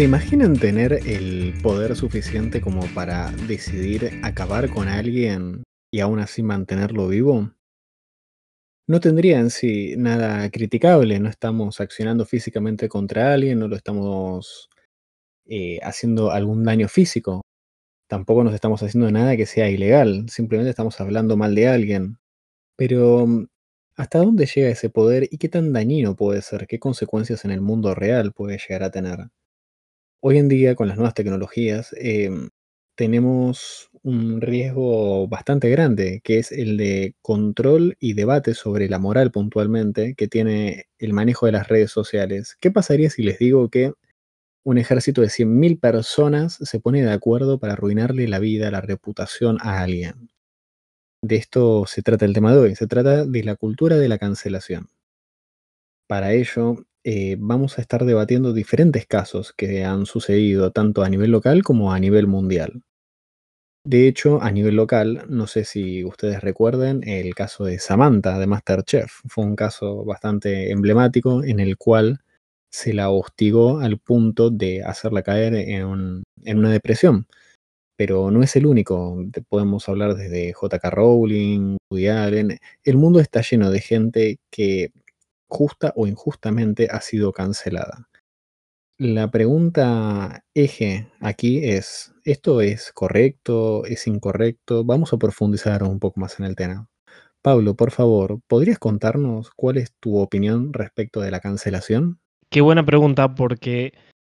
¿Se imaginan tener el poder suficiente como para decidir acabar con alguien y aún así mantenerlo vivo? No tendría en sí nada criticable, no estamos accionando físicamente contra alguien, no lo estamos eh, haciendo algún daño físico, tampoco nos estamos haciendo nada que sea ilegal, simplemente estamos hablando mal de alguien. Pero, ¿hasta dónde llega ese poder y qué tan dañino puede ser? ¿Qué consecuencias en el mundo real puede llegar a tener? Hoy en día, con las nuevas tecnologías, em, tenemos un riesgo bastante grande, que es el de control y debate sobre la moral puntualmente que tiene el manejo de las redes sociales. ¿Qué pasaría si les digo que un ejército de 100.000 personas se pone de acuerdo para arruinarle la vida, la reputación a alguien? De esto se trata el tema de hoy, se trata de la cultura de la cancelación. Para ello, eh, vamos a estar debatiendo diferentes casos que han sucedido tanto a nivel local como a nivel mundial. De hecho, a nivel local, no sé si ustedes recuerden el caso de Samantha de Masterchef. Fue un caso bastante emblemático en el cual se la hostigó al punto de hacerla caer en, una depresión. Pero no es el único. Podemos hablar desde J.K. Rowling, Woody Allen. El mundo está lleno de gente que justa o injustamente ha sido cancelada. La pregunta eje aquí es, ¿esto es correcto? ¿Es incorrecto? Vamos a profundizar un poco más en el tema. Pablo, por favor, ¿podrías contarnos cuál es tu opinión respecto de la cancelación? Qué buena pregunta, porque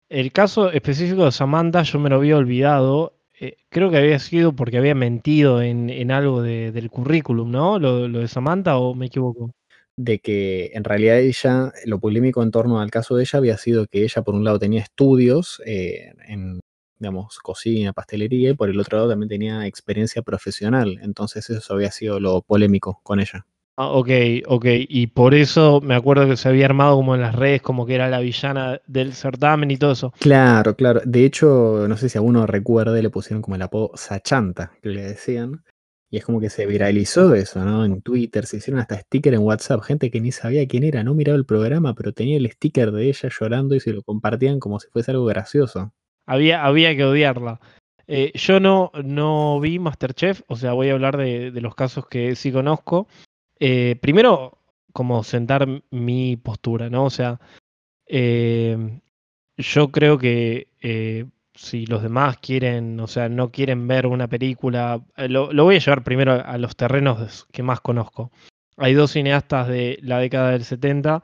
el caso específico de Samantha yo me lo había olvidado. Eh, creo que había sido porque había mentido en, algo del currículum, ¿no? Lo, lo de Samantha, ¿o me equivoco? De que en realidad ella, lo polémico en torno al caso de ella había sido que ella por un lado tenía estudios eh, en, digamos, cocina, pastelería, y por el otro lado también tenía experiencia profesional. Entonces eso había sido lo polémico con ella. Ah, ok, ok. Y por eso me acuerdo que se había armado como en las redes, como que era la villana del certamen y todo eso. Claro, claro. De hecho, no sé si alguno recuerde, le pusieron como el apodo Sachanta, que le decían. Y es como que se viralizó eso, ¿no? En Twitter, se hicieron hasta sticker en WhatsApp, gente que ni sabía quién era, no miraba el programa, pero tenía el sticker de ella llorando y se lo compartían como si fuese algo gracioso. Había, había que odiarla. Eh, yo no, no vi Masterchef, o sea, voy a hablar de, los casos que sí conozco. Eh, primero, como sentar mi postura, ¿no? O sea, eh, yo creo que si los demás quieren, o sea, no quieren ver una película, eh, lo, voy a llevar primero a, los terrenos que más conozco. Hay dos cineastas de la década del 70,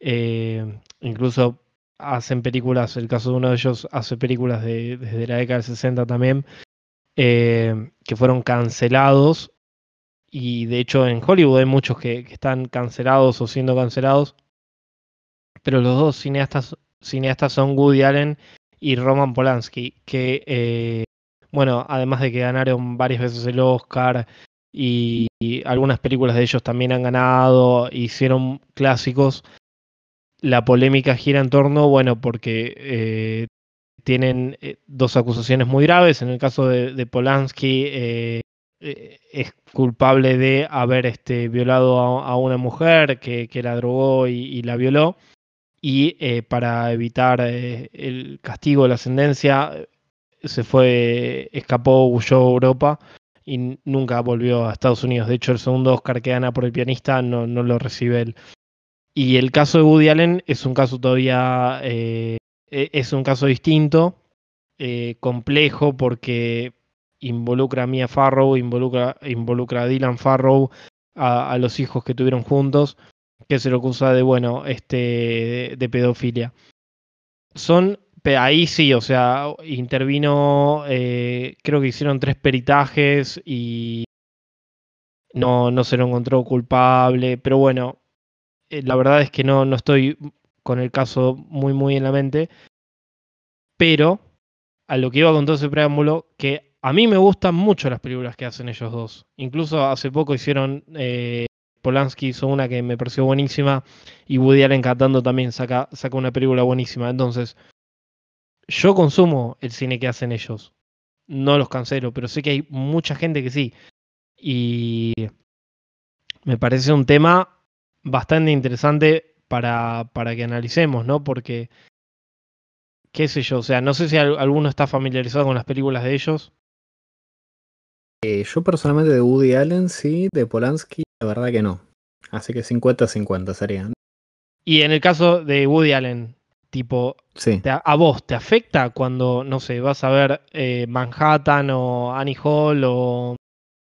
eh, incluso hacen películas, el caso de uno de ellos hace películas de, desde la década del 60 también, eh, que fueron cancelados. Y de hecho en Hollywood hay muchos que, que están cancelados o siendo cancelados. Pero los dos cineastas, cineastas son Woody Allen y Roman Polanski, que, eh, bueno, además de que ganaron varias veces el Oscar y, algunas películas de ellos también han ganado, hicieron clásicos, la polémica gira en torno, bueno, porque eh, tienen eh, dos acusaciones muy graves. En el caso de, Polanski, es culpable de haber este, violado a, una mujer que, la drogó y, la violó y eh, para evitar eh, el castigo de la ascendencia se fue, escapó, huyó a Europa y nunca volvió a Estados Unidos. De hecho, el segundo Oscar que gana por el pianista no, lo recibe él. Y el caso de Woody Allen es un caso todavía, eh, e, es un caso distinto, complejo porque involucra a Mia Farrow, involucra, involucra a Dylan Farrow, a los hijos que tuvieron juntos que se lo acusa de, bueno, este, de pedofilia. Son, ahí sí, o sea, intervino, eh, creo que hicieron tres peritajes y no, no se lo encontró culpable, pero bueno, eh, la verdad es que no, no estoy con el caso muy, muy en la mente, pero a lo que iba con todo ese preámbulo, que a mí me gustan mucho las películas que hacen ellos dos. Incluso hace poco hicieron eh, Polanski hizo una que me pareció buenísima y Woody Allen cantando también saca, saca una película buenísima. Entonces, yo consumo el cine que hacen ellos. No los cancelo, pero sé que hay mucha gente que sí. Y me parece un tema bastante interesante para, para que analicemos, ¿no? Porque qué sé yo, o sea, no sé si alguno está familiarizado con las películas de ellos. Eh, yo personalmente de Woody Allen sí, de Polanski la verdad que no. Así que 50-50 serían. Y en el caso de Woody Allen, tipo, sí. a vos te afecta cuando, no sé, vas a ver eh, Manhattan o Annie Hall o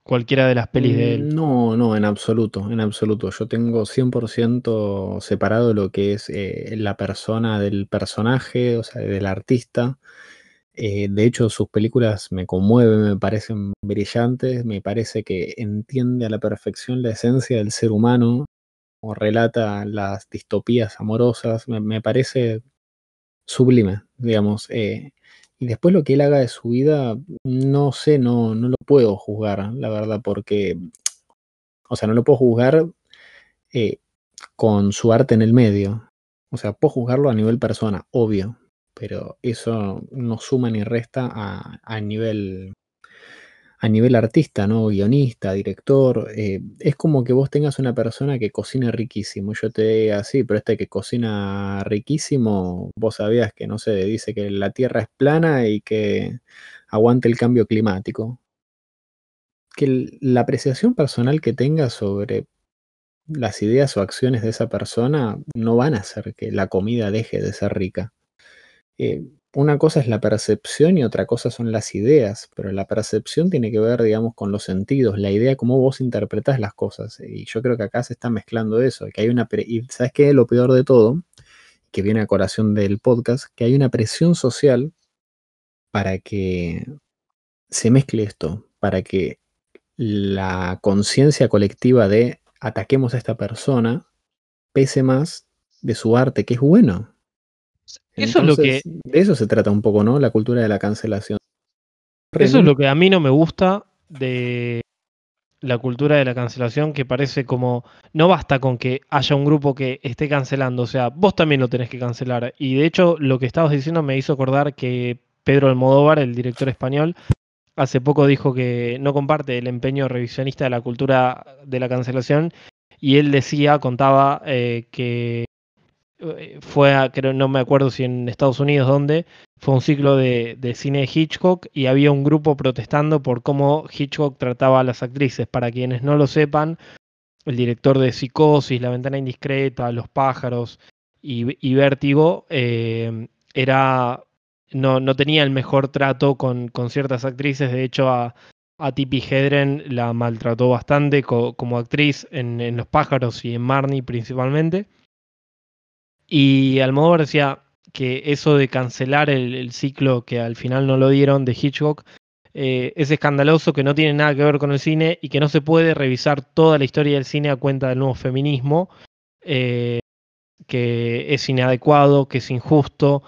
cualquiera de las pelis de él. Mm, no, no, en absoluto, en absoluto. Yo tengo 100% separado lo que es eh, la persona del personaje, o sea, del artista. Eh, de hecho, sus películas me conmueven, me parecen brillantes, me parece que entiende a la perfección la esencia del ser humano, o relata las distopías amorosas, me, parece sublime, digamos. Eh, y después lo que él haga de su vida, no sé, no, no lo puedo juzgar, la verdad, porque, o sea, no lo puedo juzgar eh, con su arte en el medio. O sea, puedo juzgarlo a nivel persona, obvio, pero eso no suma ni resta a, nivel a nivel artista, ¿no? Guionista, director. Eh, es como que vos tengas una persona que cocina riquísimo. Yo te diga así, pero este que cocina riquísimo, vos sabías que, no sé, dice que la Tierra es plana y que aguante el cambio climático. Que la apreciación personal que tenga sobre las ideas o acciones de esa persona no van a hacer que la comida deje de ser rica. Eh, una cosa es la percepción y otra cosa son las ideas, pero la percepción tiene que ver, digamos, con los sentidos, la idea, cómo vos interpretás las cosas. Y yo creo que acá se está mezclando eso, que hay una... Y ¿sabes qué? Lo peor de todo, que viene a colación del podcast, que hay una presión social para que se mezcle esto, para que la conciencia colectiva de ataquemos a esta persona pese más de su arte, que es bueno. Eso es lo que. De eso se trata un poco, ¿no? La cultura de la cancelación. Eso es lo que a mí no me gusta de la cultura de la cancelación, que parece como. No basta con que haya un grupo que esté cancelando, o sea, vos también lo tenés que cancelar. Y de hecho, lo que estabas diciendo me hizo acordar que Pedro Almodóvar, el director español, hace poco dijo que no comparte el empeño revisionista de la cultura de la cancelación. Y él decía, contaba eh, que fue a, creo, no me acuerdo si en Estados Unidos dónde, fue un ciclo de, cine de Hitchcock y había un grupo protestando por cómo Hitchcock trataba a las actrices. Para quienes no lo sepan, el director de Psicosis, La ventana indiscreta, Los pájaros y, Vértigo eh, era no, no, tenía el mejor trato con, con ciertas actrices. De hecho, a, a Tippi Hedren la maltrató bastante como actriz en, en, Los pájaros y en Marnie principalmente. Y Almodóvar decía que eso de cancelar el, ciclo que al final no lo dieron de Hitchcock eh, es escandaloso, que no tiene nada que ver con el cine y que no se puede revisar toda la historia del cine a cuenta del nuevo feminismo, eh, que es inadecuado, que es injusto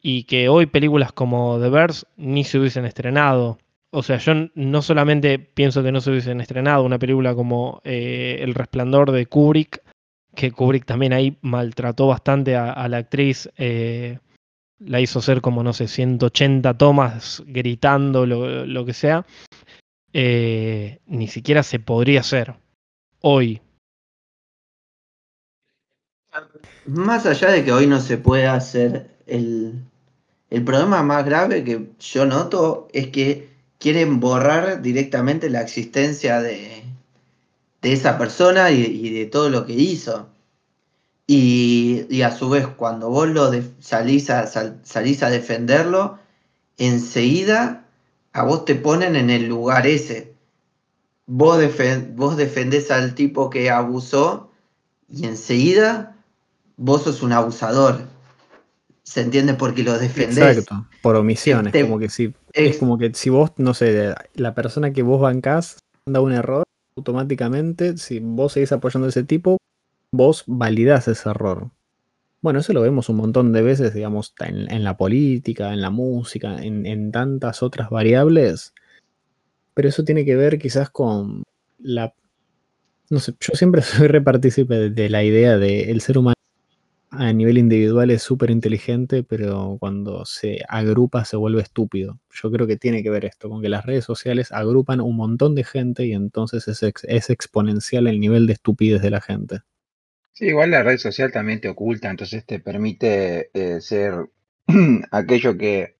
y que hoy películas como The Birds ni se hubiesen estrenado. O sea, yo no solamente pienso que no se hubiesen estrenado una película como eh, El Resplandor de Kubrick, que Kubrick también ahí maltrató bastante a, la actriz. Eh, la hizo ser como, no sé, 180 tomas gritando, lo, que sea. Eh, ni siquiera se podría hacer hoy. Más allá de que hoy no se pueda hacer, el, el problema más grave que yo noto es que quieren borrar directamente la existencia de, de esa persona y, de todo lo que hizo. Y, a su vez, cuando vos lo salís, a, salís a defenderlo, enseguida a vos te ponen en el lugar ese. Vos, vos defendés al tipo que abusó y enseguida vos sos un abusador. ¿Se entiende? Porque lo defendés. Exacto, por omisiones. como que si, es como que si vos, no sé, la persona que vos bancás anda un error, automáticamente, si vos seguís apoyando a ese tipo, vos validás ese error. Bueno, eso lo vemos un montón de veces, digamos, en, la política, en la música, en, tantas otras variables. Pero eso tiene que ver quizás con la... No sé, yo siempre soy repartícipe de la idea de ser humano a nivel individual es súper inteligente, pero cuando se agrupa se vuelve estúpido. Yo creo que tiene que ver esto, con que las redes sociales agrupan un montón de gente y entonces es, es exponencial el nivel de estupidez de la gente. Sí, igual la red social también te oculta, entonces te permite eh, ser aquello que,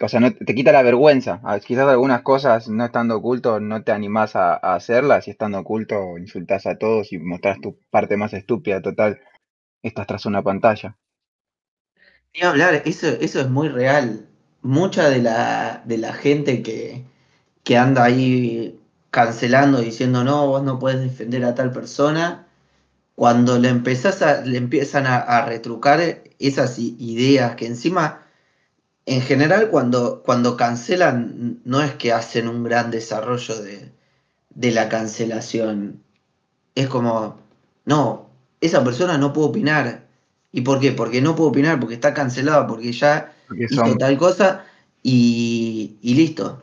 o sea, no te quita la vergüenza. Ah, quizás algunas cosas no estando oculto no te animás a, hacerlas y estando oculto insultás a todos y mostrás tu parte más estúpida total. Estás tras una pantalla. Ni hablar, eso, eso es muy real. Mucha de la, de la gente que, que anda ahí cancelando, diciendo no, vos no puedes defender a tal persona, cuando le a, le empiezan a retrucar esas ideas que encima en general cuando, cuando cancelan no es que hacen un gran desarrollo de, la cancelación. Es como, no, esa persona no puede opinar. ¿Y por qué? Porque no puede opinar, porque está cancelada, porque ya hizo tal cosa y, listo.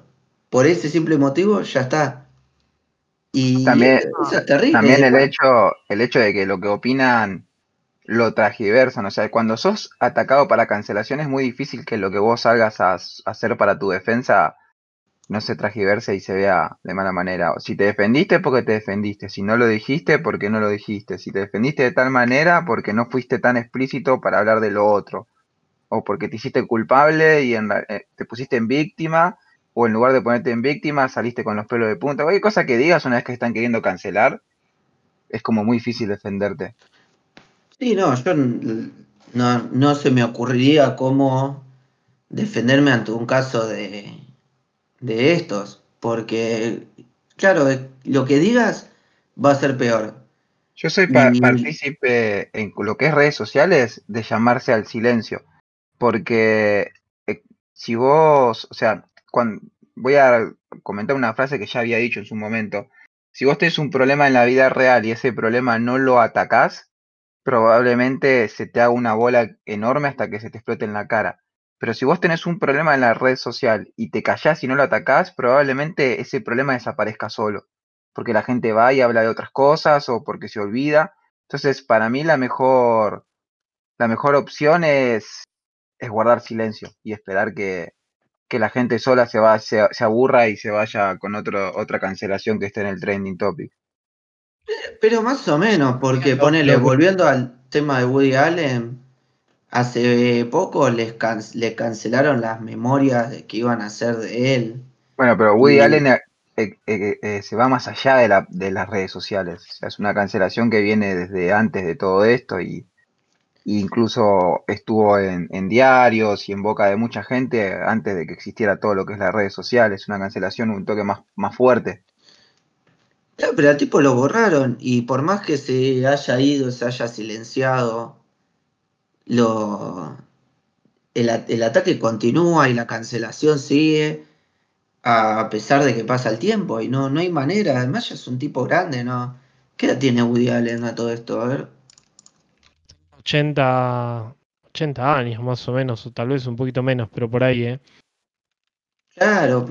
Por ese simple motivo ya está. Y también, eso es terrible. También el hecho, el hecho de que lo que opinan lo transgiversan. O sea, cuando sos atacado para cancelación es muy difícil que lo que vos salgas a, hacer para tu defensa no se transgiverse y se vea de mala manera. Si te defendiste, porque te defendiste. Si no lo dijiste, porque no lo dijiste. Si te defendiste de tal manera, porque no fuiste tan explícito para hablar de lo otro. O porque te hiciste culpable y eh, te pusiste en víctima. O en lugar de ponerte en víctima, saliste con los pelos de punta. Cualquier cosa que digas una vez que están queriendo cancelar, es como muy difícil defenderte. Sí, no, yo no, se me ocurriría cómo defenderme ante un caso de, estos, porque, claro, lo que digas va a ser peor. Yo soy partícipe en lo que es redes sociales de llamarse al silencio, porque eh, si vos, o sea, cuando, voy a comentar una frase que ya había dicho en su momento, si vos tenés un problema en la vida real y ese problema no lo atacás, probablemente se te haga una bola enorme hasta que se te explote en la cara. Pero si vos tenés un problema en la red social y te callás y no lo atacás, probablemente ese problema desaparezca solo. Porque la gente va y habla de otras cosas o porque se olvida. Entonces, para mí la mejor, la mejor opción es, es guardar silencio y esperar que, que la gente sola se, va, se, se, aburra y se vaya con otro, otra cancelación que esté en el trending topic. Pero más o menos, porque ponele, volviendo al tema de Woody Allen, hace poco les, cancelaron las memorias que iban a hacer de él. Bueno, pero Woody Allen eh, eh, eh, se va más allá de, la, de las redes sociales. es una cancelación que viene desde antes de todo esto y, incluso estuvo en, diarios y en boca de mucha gente antes de que existiera todo lo que es las redes sociales. Una cancelación un toque más, más fuerte pero al tipo lo borraron y por más que se haya ido, se haya silenciado, lo, el, ataque continúa y la cancelación sigue a pesar de que pasa el tiempo y no, no hay manera. Además ya es un tipo grande, ¿no? ¿Qué edad tiene Woody Allen a todo esto? A ver. 80, 80 años más o menos, o tal vez un poquito menos, pero por ahí, ¿eh? Claro,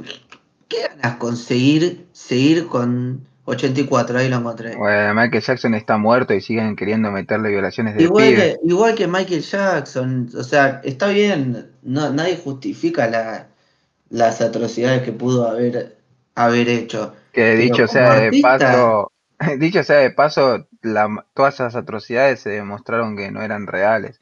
¿qué ganas conseguir seguir con 84, ahí lo encontré. Bueno, Michael Jackson está muerto y siguen queriendo meterle violaciones de igual Que, igual que Michael Jackson, o sea, está bien, no, nadie justifica las atrocidades que pudo haber, haber hecho. Que dicho sea de paso, dicho sea de paso, todas esas atrocidades se demostraron que no eran reales.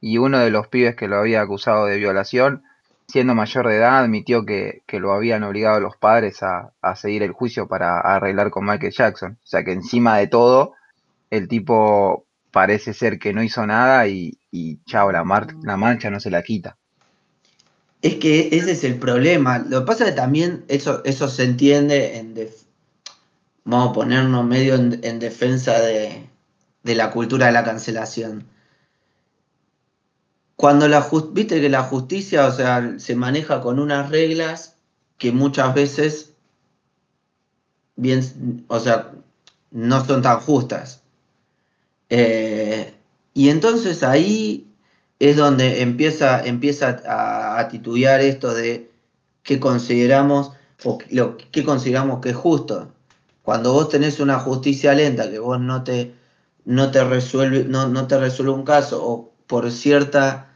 Y uno de los pibes que lo había acusado de violación siendo mayor de edad, admitió que, lo habían obligado los padres a, seguir el juicio para arreglar con Michael Jackson. O sea que encima de todo, el tipo parece ser que no hizo nada y, y chao, la, la mancha no se la quita. Es que ese es el problema. Lo que pasa es que también eso, eso se entiende en... Vamos a ponernos medio en, defensa de, de la cultura de la cancelación cuando la viste que la justicia, o sea, se maneja con unas reglas que muchas veces bien, o sea, no son tan justas. Eh, y entonces ahí es donde empieza, empieza a, titubear esto de qué consideramos o que consideramos que es justo. Cuando vos tenés una justicia lenta que vos no te, no te resuelve, no, no te resuelve un caso o por cierta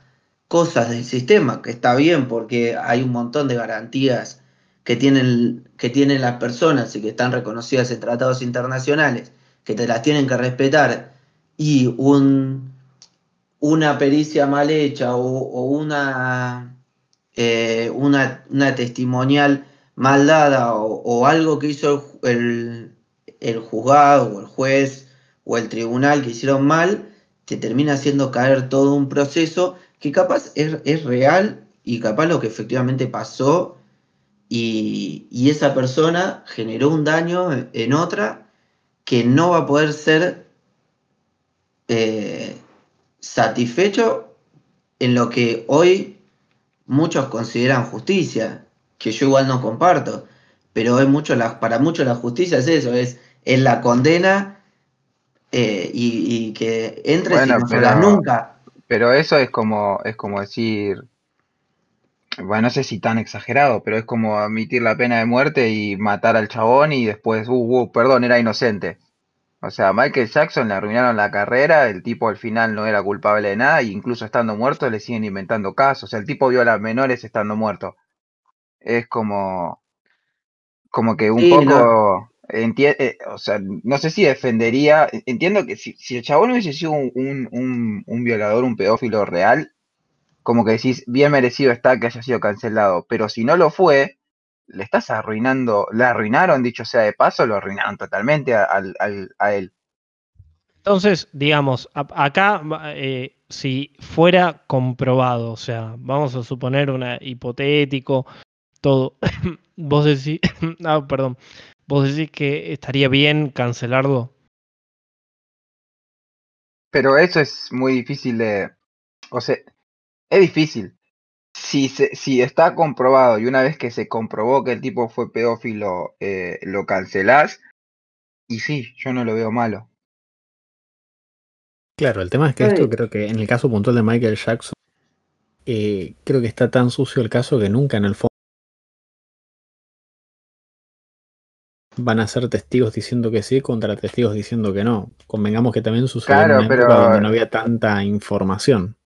cosas del sistema, que está bien porque hay un montón de garantías que tienen, que tienen las personas y que están reconocidas en tratados internacionales, que te las tienen que respetar, y un, una pericia mal hecha o, una, eh, una, una, testimonial mal dada o, algo que hizo el, el, juzgado o el juez o el tribunal que hicieron mal, te termina haciendo caer todo un proceso que capaz es, es real y capaz lo que efectivamente pasó y, y, esa persona generó un daño en otra que no va a poder ser eh, satisfecho en lo que hoy muchos consideran justicia, que yo igual no comparto, pero es mucho la, para muchos la justicia es eso, es, es la condena eh, y, que entre bueno, sin nunca. Pero eso es como, es como decir, bueno, no sé si tan exagerado, pero es como admitir la pena de muerte y matar al chabón y después, uh, uh perdón, era inocente. O sea, Michael Jackson le arruinaron la carrera, el tipo al final no era culpable de nada, e incluso estando muerto le siguen inventando casos. O sea, el tipo vio a las menores estando muerto. Es como. Como que un poco. Eh, o sea, no sé si defendería. Entiendo que si, si el chabón hubiese sido un, un, un, violador, un pedófilo real, como que decís, bien merecido está que haya sido cancelado. Pero si no lo fue, le estás arruinando, le arruinaron, dicho sea de paso, lo arruinaron totalmente a, él. Entonces, digamos, acá, eh, si fuera comprobado, o sea, vamos a suponer una hipotético, todo, vos decís, ah, perdón, vos decís que estaría bien cancelarlo. Pero eso es muy difícil de, o sea, es difícil, si, si está comprobado y una vez que se comprobó que el tipo fue pedófilo, eh, lo cancelás, y sí, yo no lo veo malo. Claro, el tema es que esto creo que en el caso puntual de Michael Jackson, eh, creo que está tan sucio el caso que nunca en el fondo van a ser testigos diciendo que sí contra testigos diciendo que no. Convengamos que también sucedió en una época donde no había tanta información.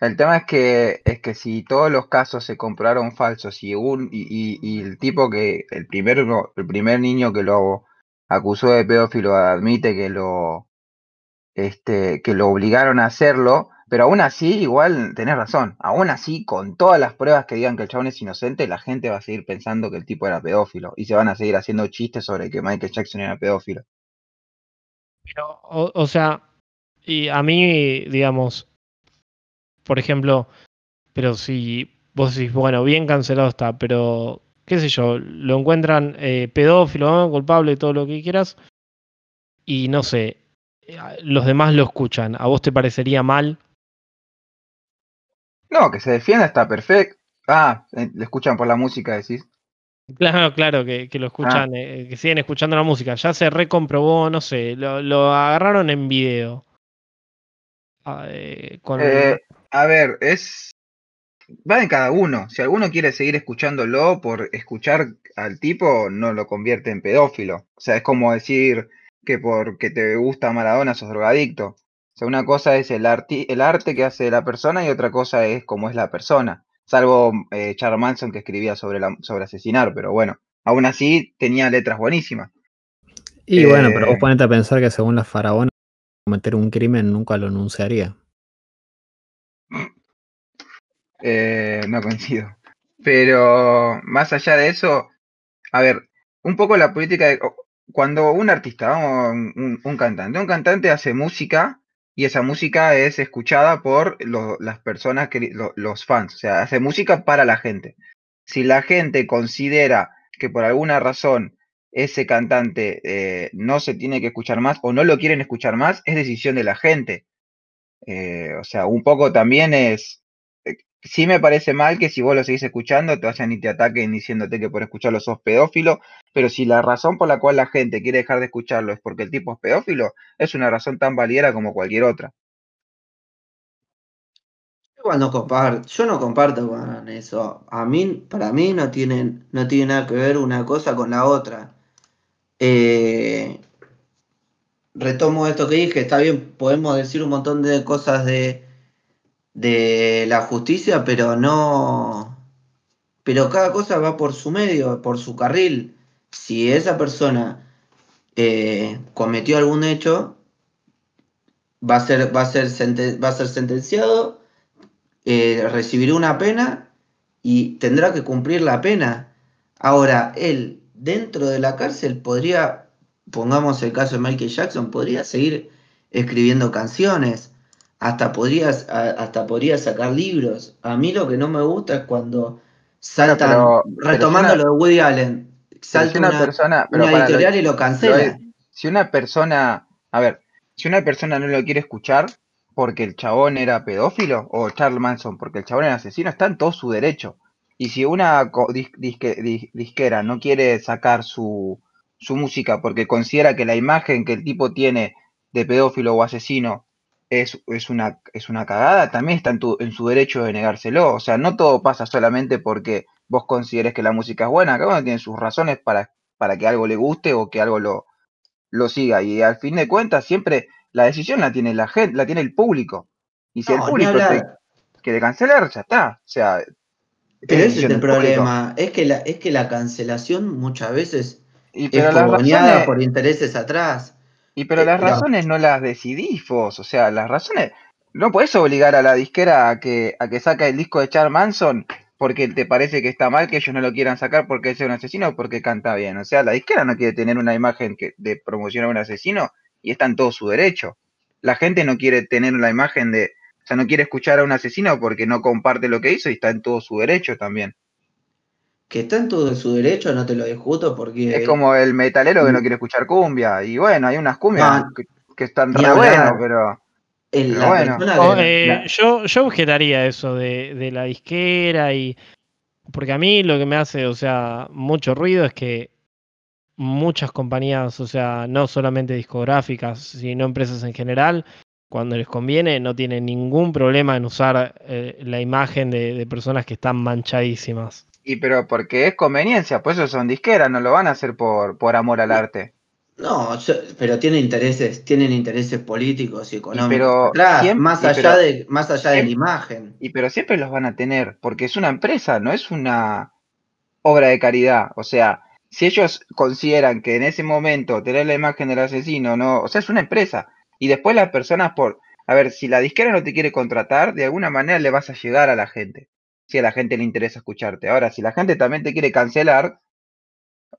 El tema es que, es que si todos los casos se comprobaron falsos y, un, y, y, el tipo que, el primer, el primer niño que lo acusó de pedófilo admite que lo, este, que lo obligaron a hacerlo, pero aún así, igual tenés razón, aún así, con todas las pruebas que digan que el chabón es inocente, la gente va a seguir pensando que el tipo era pedófilo y se van a seguir haciendo chistes sobre que Michael Jackson era pedófilo. Pero, o sea, y a mí, digamos, por ejemplo, pero si vos decís, bueno, bien cancelado está, pero qué sé yo, lo encuentran eh, pedófilo, culpable, todo lo que quieras, y no sé, eh, los demás lo escuchan, ¿a vos te parecería mal? No, que se defienda está perfecto. Ah, eh, le escuchan por la música, decís. Claro, claro, que, lo escuchan, ah. que siguen escuchando la música. Ya se recomprobó, no sé, lo, agarraron en video. Ah, con, a ver, es. Va en cada uno. Si alguno quiere seguir escuchándolo por escuchar al tipo, no lo convierte en pedófilo. O sea, es como decir que porque te gusta Maradona sos drogadicto. O sea, una cosa es el, el arte que hace la persona y otra cosa es cómo es la persona. Salvo eh, Charles Manson que escribía sobre, la, sobre asesinar, pero bueno, aún así tenía letras buenísimas. Y bueno, pero vos eh, ponete a pensar que según la faraona, cometer un crimen nunca lo anunciaría. Eh, no coincido. Pero más allá de eso, a ver, un poco la política de cuando un artista, un, cantante, un cantante hace música y esa música es escuchada por las personas, que, los fans, o sea, hace música para la gente. Si la gente considera que por alguna razón ese cantante eh, no se tiene que escuchar más o no lo quieren escuchar más, es decisión de la gente. Eh, o sea, un poco también es, sí me parece mal que si vos lo seguís escuchando te vayan y te ataquen diciéndote que por escucharlo sos pedófilo, pero si la razón por la cual la gente quiere dejar de escucharlo es porque el tipo es pedófilo, es una razón tan valiera como cualquier otra. Comparto, yo no comparto con eso. A mí, para mí no tienen, no tiene nada que ver una cosa con la otra. Eh, retomo esto que dije, está bien, podemos decir un montón de cosas de de la justicia, pero no. Pero cada cosa va por su medio, por su carril. Si esa persona eh, cometió algún hecho, va a ser, va a ser, va a ser sentenciado, eh, recibirá una pena y tendrá que cumplir la pena. Ahora, él dentro de la cárcel podría, pongamos el caso de Michael Jackson, podría seguir escribiendo canciones, hasta podría, hasta podría sacar libros. A mí lo que no me gusta es cuando saltan, retomando lo de Woody Allen, salta una, persona, editorial y lo cancela. si una persona, a ver, si una persona no lo quiere escuchar porque el chabón era pedófilo o Charles Manson porque el chabón era asesino, está en todo su derecho. Y si una disquera no quiere sacar su, su música porque considera que la imagen que el tipo tiene de pedófilo o asesino es, es, una, es una cagada, también está en, tu, en su derecho de negárselo. O sea, no todo pasa solamente porque vos consideres que la música es buena, cada uno tiene sus razones para, para que algo le guste o que algo lo, lo siga. Y al fin de cuentas, siempre la decisión la tiene la gente, la tiene el público. Y si el público quiere cancelar, ya está. O sea, pero ese es el problema, es que, la, es que la cancelación muchas veces y, es razones, por intereses atrás. Y pero eh, las razones no las decidís vos, o sea, las razones... No puedes obligar a la disquera a que, a que saque el disco de Charles Manson porque te parece que está mal que ellos no lo quieran sacar porque es un asesino o porque canta bien. O sea, la disquera no quiere tener una imagen que, de promocionar a un asesino y está en todo su derecho. La gente no quiere tener la imagen de, sea, no quiere escuchar a un asesino porque no comparte lo que hizo y está en todo su derecho también. Que está en todo su derecho, no te lo discuto porque. Es como el metalero que no mm. quiere escuchar cumbia. Y bueno, hay unas cumbias que, están re buenas, pero. bueno. Oh, eh, yo, yo objetaría eso de, de la disquera y. Porque a mí lo que me hace, o sea, mucho ruido es que muchas compañías, o sea, no solamente discográficas, sino empresas en general, cuando les conviene, no tienen ningún problema en usar eh, la imagen de, personas que están manchadísimas. Y pero porque es conveniencia, pues eso son disqueras, no lo van a hacer por, por amor al arte. No, pero tienen intereses, tienen intereses políticos y económicos. pero más allá de, más allá de la imagen. Y pero siempre los van a tener, porque es una empresa, no es una obra de caridad. O sea, si ellos consideran que en ese momento tener la imagen del asesino, no, o sea, es una empresa y después las personas por, a ver, si la disquera no te quiere contratar, de alguna manera le vas a llegar a la gente. Si a la gente le interesa escucharte. Ahora, si la gente también te quiere cancelar,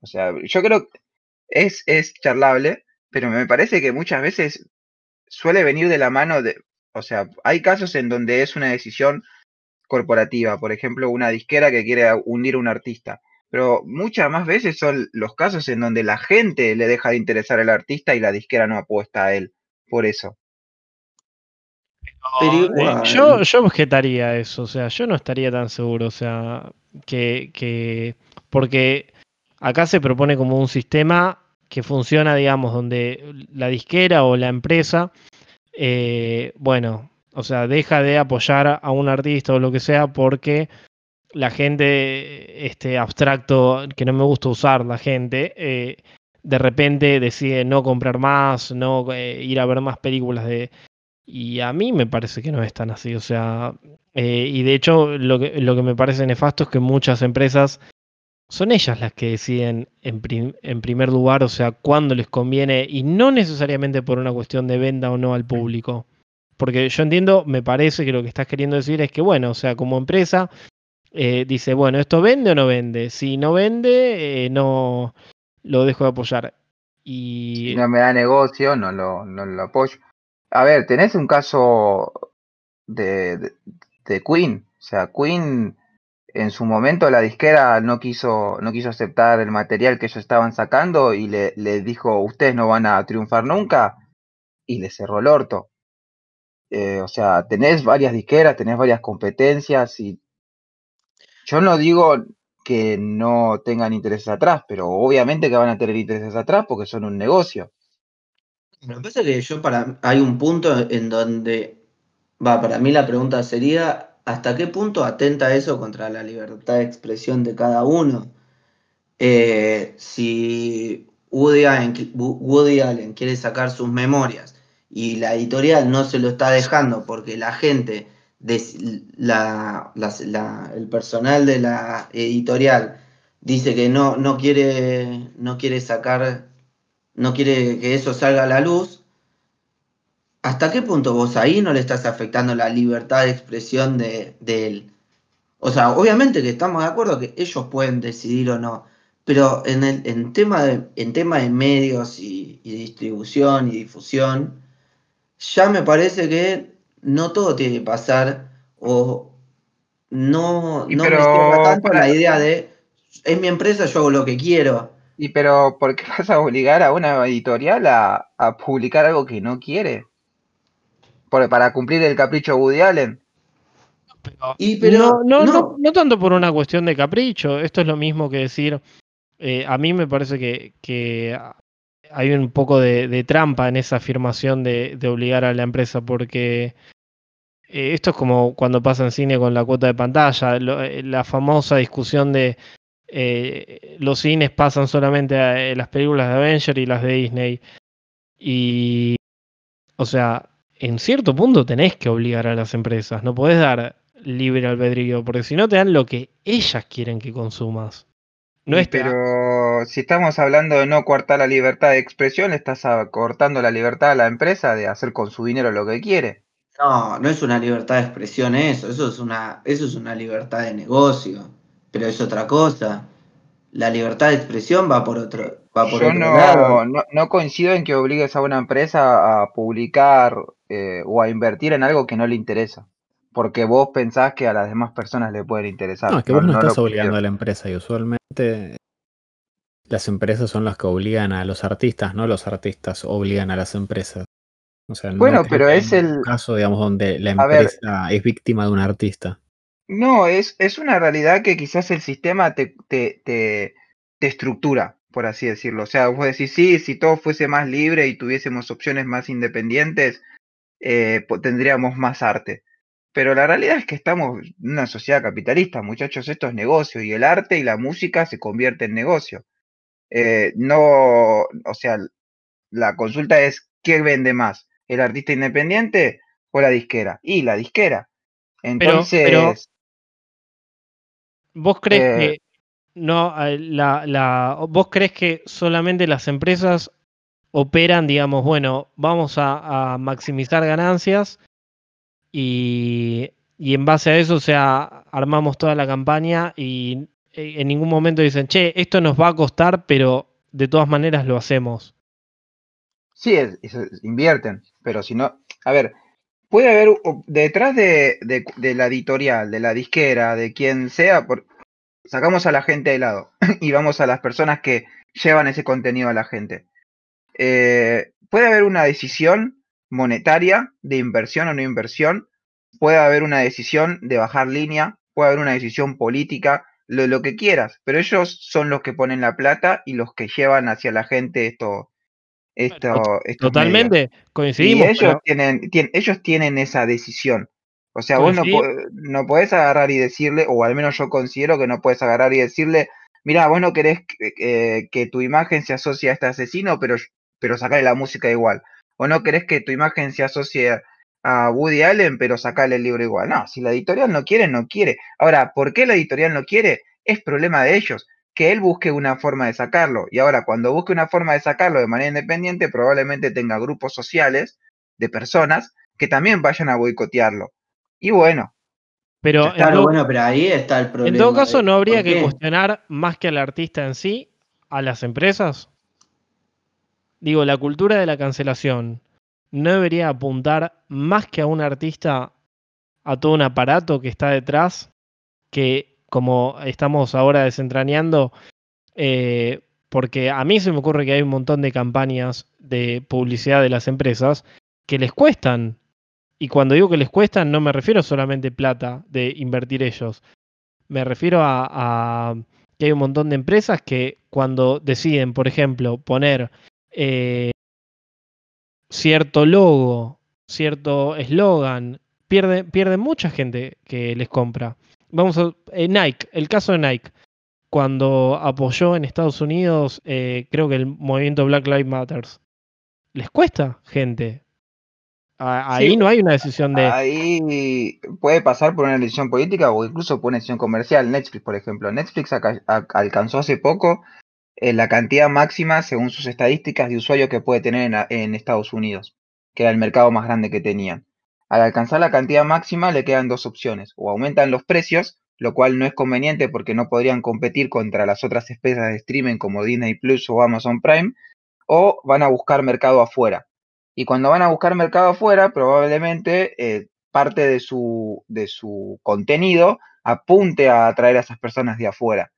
o sea, yo creo que es, es charlable, pero me parece que muchas veces suele venir de la mano de, o sea, hay casos en donde es una decisión corporativa, por ejemplo, una disquera que quiere unir a un artista. Pero muchas más veces son los casos en donde la gente le deja de interesar al artista y la disquera no apuesta a él por eso. Eh, yo, yo objetaría eso, o sea, yo no estaría tan seguro, o sea, que, que, porque acá se propone como un sistema que funciona, digamos, donde la disquera o la empresa, eh, bueno, o sea, deja de apoyar a un artista o lo que sea porque la gente, este abstracto, que no me gusta usar la gente, eh, de repente decide no comprar más, no eh, ir a ver más películas de... Y a mí me parece que no es tan así, o sea, eh, y de hecho lo que, lo que me parece nefasto es que muchas empresas son ellas las que deciden en, en primer lugar, o sea, cuándo les conviene, y no necesariamente por una cuestión de venda o no al público. Porque yo entiendo, me parece que lo que estás queriendo decir es que, bueno, o sea, como empresa, eh, dice, bueno, ¿esto vende o no vende? Si no vende, no, lo dejo de apoyar. Y... Si no me da negocio, no lo, no lo apoyo. A ver, tenés un caso de, de, Queen. O sea, Queen en su momento la disquera no quiso, no quiso aceptar el material que ellos estaban sacando y le, dijo, ustedes no van a triunfar nunca, y le cerró el orto. Eh, o sea, tenés varias disqueras, tenés varias competencias y yo no digo que no tengan intereses atrás, pero obviamente que van a tener intereses atrás porque son un negocio. Me parece que yo para hay un punto en donde va, para mí la pregunta sería ¿hasta qué punto atenta eso contra la libertad de expresión de cada uno? Eh, si Woody Allen quiere sacar sus memorias y la editorial no se lo está dejando porque la gente la, el personal de la editorial dice que no, no, quiere, no quiere sacar, no quiere que eso salga a la luz, ¿hasta qué punto vos ahí no le estás afectando la libertad de expresión de, él? O sea, obviamente que estamos de acuerdo que ellos pueden decidir o no, pero en, el, en, tema, de, en tema de medios y, distribución y difusión, ya me parece que no todo tiene que pasar o no, no me cierra tanto la idea de es mi empresa, yo hago lo que quiero. Y pero, ¿por qué vas a obligar a una editorial a, publicar algo que no quiere? para cumplir el capricho de Woody Allen. y, pero, no, no, no, tanto por una cuestión de capricho. Esto es lo mismo que decir. Eh, a mí me parece que, hay un poco de, trampa en esa afirmación de, obligar a la empresa, porque eh, esto es como cuando pasa en cine con la cuota de pantalla, eh, la famosa discusión de eh, los cines pasan solamente a eh, las películas de Avenger y las de Disney. Y, o sea, en cierto punto tenés que obligar a las empresas, no podés dar libre albedrío, porque si no te dan lo que ellas quieren que consumas. No es pero si estamos hablando de no cortar la libertad de expresión, estás cortando la libertad a la empresa de hacer con su dinero lo que quiere. No, no es una libertad de expresión eso, eso es una, eso es una libertad de negocio pero es otra cosa. La libertad de expresión va por otro, va por Yo no, No, coincido en que obligues a una empresa a publicar eh, o a invertir en algo que no le interesa. Porque vos pensás que a las demás personas le pueden interesar. No, es que vos no, estás obligando a la empresa y usualmente las empresas son las que obligan a los artistas, no los artistas obligan a las empresas. O sea, bueno, pero es el caso, digamos, donde la empresa es víctima de un artista. No, es, es una realidad que quizás el sistema te, te, te, estructura, por así decirlo. O sea, vos decís, sí, si todo fuese más libre y tuviésemos opciones más independientes, eh, tendríamos más arte. Pero la realidad es que estamos en una sociedad capitalista, muchachos, esto es negocio y el arte y la música se convierte en negocio. Eh, no, o sea, la consulta es, ¿qué vende más? ¿El artista independiente o la disquera? Y la disquera. Entonces, ¿Vos crees eh, que no eh, la, la, vos crees que solamente las empresas operan, digamos, bueno, vamos a, maximizar ganancias y, y, en base a eso, o sea, armamos toda la campaña y eh, en ningún momento dicen, che, esto nos va a costar, pero de todas maneras lo hacemos. Sí, invierten, pero si no, a ver, puede haber detrás de, la editorial, de la disquera, de quien sea, sacamos a la gente de lado y vamos a las personas que llevan ese contenido a la gente. Eh, puede haber una decisión monetaria de inversión o no inversión, puede haber una decisión de bajar línea, puede haber una decisión política, lo, lo que quieras, pero ellos son los que ponen la plata y los que llevan hacia la gente esto, Totalmente, coincidimos. Y ellos, tienen, ellos tienen esa decisión. O sea, vos no, no podés agarrar y decirle, o al menos yo considero que no puedes agarrar y decirle, mira, vos no querés que, tu imagen se asocie a este asesino, pero, pero sacarle la música igual. O no querés que tu imagen se asocie a Woody Allen, pero sacarle el libro igual. No, si la editorial no quiere, no quiere. Ahora, ¿por qué la editorial no quiere? Es problema de ellos que él busque una forma de sacarlo. Y ahora, cuando busque una forma de sacarlo de manera independiente, probablemente tenga grupos sociales de personas que también vayan a boicotearlo. Y bueno. Pero, bueno, pero ahí está el problema. En todo caso, ¿no habría que cuestionar más que al artista en sí, a las empresas? Digo, la cultura de la cancelación no debería apuntar más que a un artista a todo un aparato que está detrás que como estamos ahora desentrañando, eh, porque a mí se me ocurre que hay un montón de campañas de publicidad de las empresas que les cuestan. Y cuando digo que les cuestan, no me refiero solamente plata de invertir ellos. Me refiero a, que hay un montón de empresas que cuando deciden, por ejemplo, poner eh, cierto logo, cierto eslogan, pierden pierde mucha gente que les compra vamos a eh, Nike, el caso de Nike, cuando apoyó en Estados Unidos, eh, creo que el movimiento Black Lives Matter, les cuesta gente. Ahí no hay una decisión de. Ahí puede pasar por una decisión política o incluso por una decisión comercial. Netflix, por ejemplo. Netflix alcanzó hace poco eh, la cantidad máxima, según sus estadísticas, de usuarios que puede tener en, en Estados Unidos. que era el mercado más grande que tenían. Al alcanzar la cantidad máxima le quedan dos opciones, o aumentan los precios, lo cual no es conveniente porque no podrían competir contra las otras empresas de streaming como Disney Plus o Amazon Prime, o van a buscar mercado afuera. Y cuando van a buscar mercado afuera, probablemente eh, parte de su, de su contenido apunte a atraer a esas personas de afuera.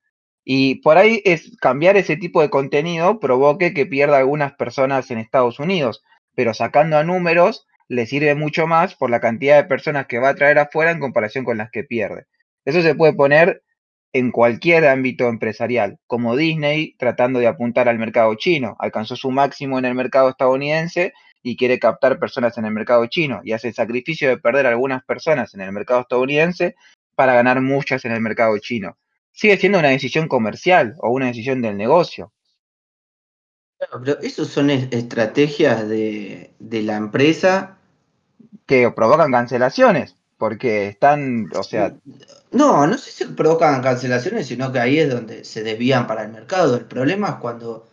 Y por ahí es cambiar ese tipo de contenido provoque que pierda algunas personas en Estados Unidos, pero sacando a números le sirve mucho más por la cantidad de personas que va a traer afuera en comparación con las que pierde. Eso se puede poner en cualquier ámbito empresarial, como Disney tratando de apuntar al mercado chino. Alcanzó su máximo en el mercado estadounidense y quiere captar personas en el mercado chino y hace el sacrificio de perder algunas personas en el mercado estadounidense para ganar muchas en el mercado chino sigue siendo una decisión comercial o una decisión del negocio. pero eso son estrategias de, la empresa. Que provocan cancelaciones, porque están, o sea... No, no sé si provocan cancelaciones, sino que ahí es donde se desvían para el mercado. El problema es cuando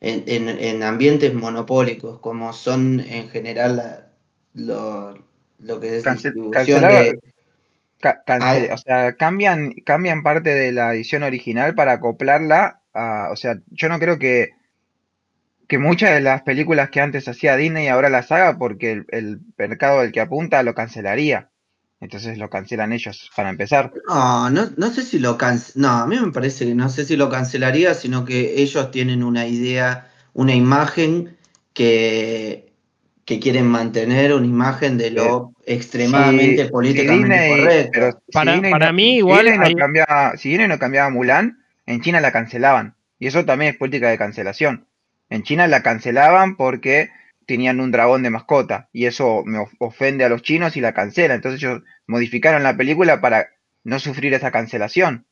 en, ambientes monopólicos, como son en general lo, que es distribución de o sea, cambian, cambian parte de la edición original para acoplarla a, o sea, yo no creo que, que muchas de las películas que antes hacía Disney ahora las haga porque el, mercado al que apunta lo cancelaría. Entonces lo cancelan ellos para empezar. No, no, no sé si lo cancelaría. No, a mí me parece que no sé si lo cancelaría, sino que ellos tienen una idea, una imagen que que quieren mantener una imagen de lo extremadamente políticamente correcto. para, mí, igual. Si Disney, no cambiaba, Mulan, en China la cancelaban. Y eso también es política de cancelación. En China la cancelaban porque tenían un dragón de mascota. Y eso me ofende a los chinos y la cancela. Entonces ellos modificaron la película para no sufrir esa cancelación.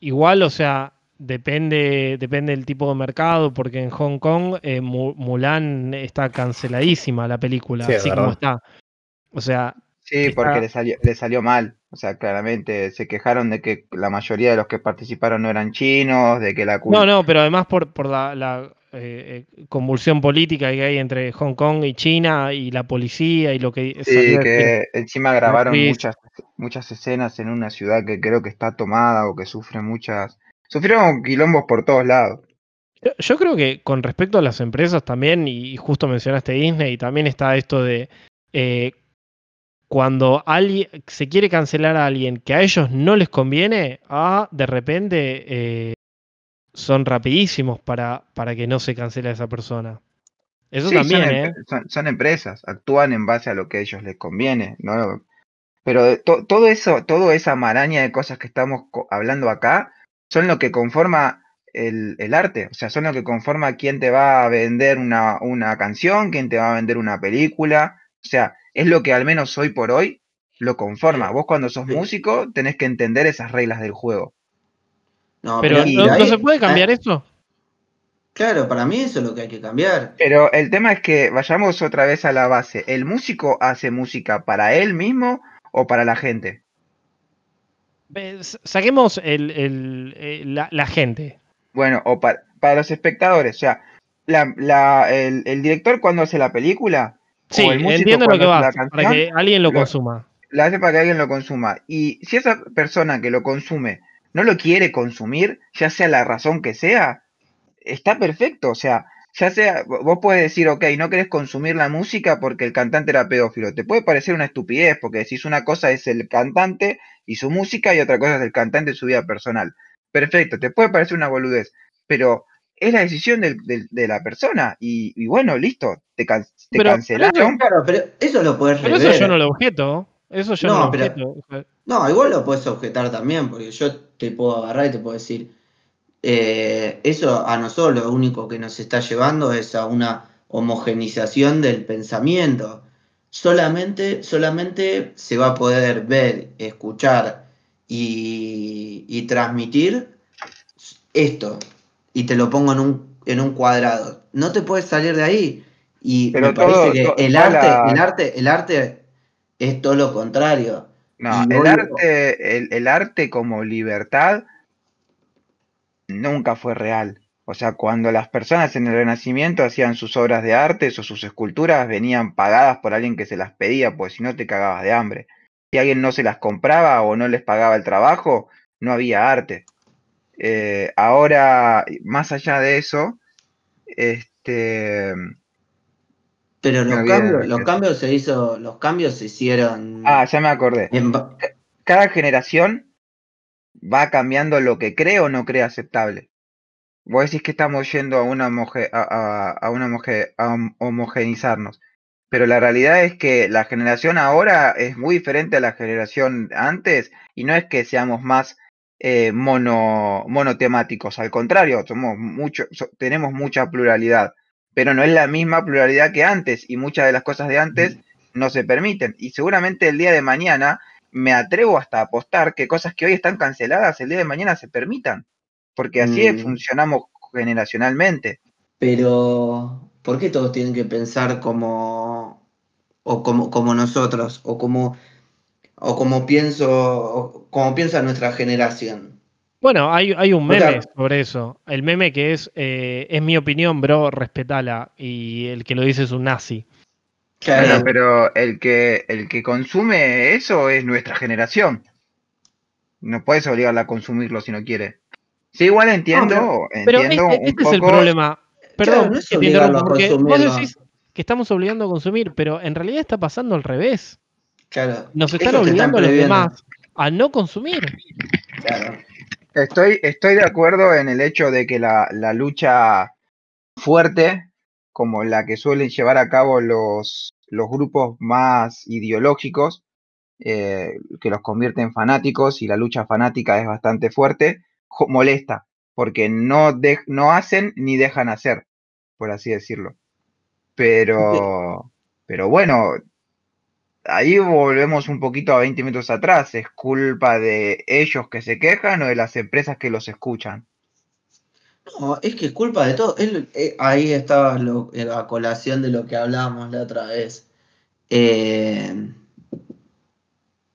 Igual, o sea, Depende, depende del tipo de mercado, porque en Hong Kong eh, Mulan está canceladísima la película, así como está. O sea. Sí, porque le salió, le salió mal. O sea, claramente se quejaron de que la mayoría de los que participaron no eran chinos, de que la No, no, pero además por, por la, eh, eh, convulsión política que hay entre Hong Kong y China y la policía y lo que... Sí, que encima grabaron muchas, muchas escenas en una ciudad que creo que está tomada o que sufre muchas sufrieron quilombos por todos lados. Yo creo que con respecto a las empresas también, y justo mencionaste Disney, también está esto de eh, cuando alguien se quiere cancelar a alguien que a ellos no les conviene, ah, de repente eh, son rapidísimos para, para que no se cancele a esa persona. Eso también, son, ¿eh? Son, empresas, actúan en base a lo que a ellos les conviene, ¿no? Pero todo eso, toda esa maraña de cosas que estamos hablando acá, son lo que conforma el, arte, o sea, son lo que conforma quién te va a vender una, una, canción, quién te va a vender una película, o sea, es lo que al menos hoy por hoy lo conforma. Vos cuando sos músico tenés que entender esas reglas del juego. No, pero, ¿no, se puede cambiar esto? Claro, para mí eso es lo que hay que cambiar. Pero el tema es que vayamos otra vez a la base. ¿El músico hace música para él mismo o para la gente? Saquemos el, eh, la, gente. Bueno, o para, los espectadores, o sea, el, director cuando hace la película. Sí, entiendo lo que va, para que alguien lo, consuma. La hace para que alguien lo consuma. Y si esa persona que lo consume no lo quiere consumir, ya sea la razón que sea, está perfecto. O sea, ya sea, vos puedes decir, ok, no querés consumir la música porque el cantante era pedófilo. Te puede parecer una estupidez porque decís una cosa es el cantante y su música y otra cosa es el cantante y su vida personal. Perfecto, te puede parecer una boludez, pero es la decisión de la persona y, bueno, listo, te, cancelaron. Pero, pero eso lo puedes Pero eso yo no lo objeto. Eso yo no, lo objeto. No, igual lo puedes objetar también, porque yo te puedo agarrar y te puedo decir, eh, eso a nosotros lo único que nos está llevando es a una homogenización del pensamiento. Solamente, solamente se va a poder ver, escuchar y, transmitir esto. Y te lo pongo en un, en un cuadrado. No te puedes salir de ahí. Y me parece que el, arte, el, arte, el arte es todo lo contrario. No, el, arte, el arte como libertad nunca fue real. O sea, cuando las personas en el Renacimiento hacían sus obras de arte o sus esculturas, venían pagadas por alguien que se las pedía, pues si no te cagabas de hambre. Si alguien no se las compraba o no les pagaba el trabajo, no había arte. Eh, ahora, más allá de eso, este. Pero los cambios, los cambios se hizo, los cambios se hicieron. Ah, ya me acordé. Cada generación va cambiando lo que cree o no cree aceptable. Vos decís que estamos yendo a una, a, una a homogenizarnos. Pero la realidad es que la generación ahora es muy diferente a la generación antes y no es que seamos más eh, mono, monotemáticos, al contrario, somos mucho, tenemos mucha pluralidad, pero no es la misma pluralidad que antes y muchas de las cosas de antes no se permiten. Y seguramente el día de mañana me atrevo hasta a apostar que cosas que hoy están canceladas el día de mañana se permitan, porque así mm. funcionamos generacionalmente. Pero, ¿por qué todos tienen que pensar como, o como, como nosotros, o como o como pienso, como piensa nuestra generación. Bueno, hay, hay un meme sobre eso. El meme que es, eh, es mi opinión, bro, respetala. Y el que lo dice es un nazi. Claro, pero el que, el que consume eso es nuestra generación. No puedes obligarla a consumirlo si no quiere. Sí, igual entiendo. pero, este, este es el problema. Perdón, no porque vos decís que estamos obligando a consumir, pero en realidad está pasando al revés. Nos están obligando a los demás a no consumir. Estoy, estoy de acuerdo en el hecho de que la, lucha fuerte, como la que suelen llevar a cabo los, los grupos más ideológicos, eh, que los convierte en fanáticos y la lucha fanática es bastante fuerte, molesta, porque no, no hacen ni dejan hacer, por así decirlo. Pero, pero bueno, ahí volvemos un poquito a 20 minutos atrás. ¿Es culpa de ellos que se quejan o de las empresas que los escuchan? No, es que es culpa de todo. Eh, ahí estaba la colación de lo que hablábamos la otra vez. Eh,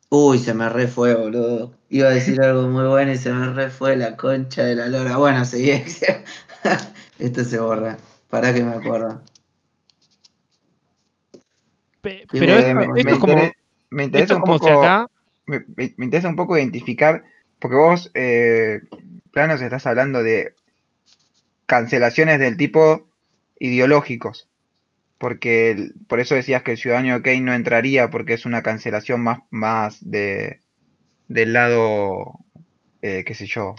uy, se me re fue, boludo. Iba a decir algo muy bueno y se me re fue la concha de la lora. Bueno, seguí. Esto se borra. Para que me acuerdo pero esto, es como. Me interesa un poco. Acá... Me, interesa un poco identificar, porque vos, eh, planos, estás hablando de cancelaciones del tipo ideológicos. Porque por eso decías que el ciudadano OK no entraría, porque es una cancelación más, más de, del lado, eh, qué sé yo,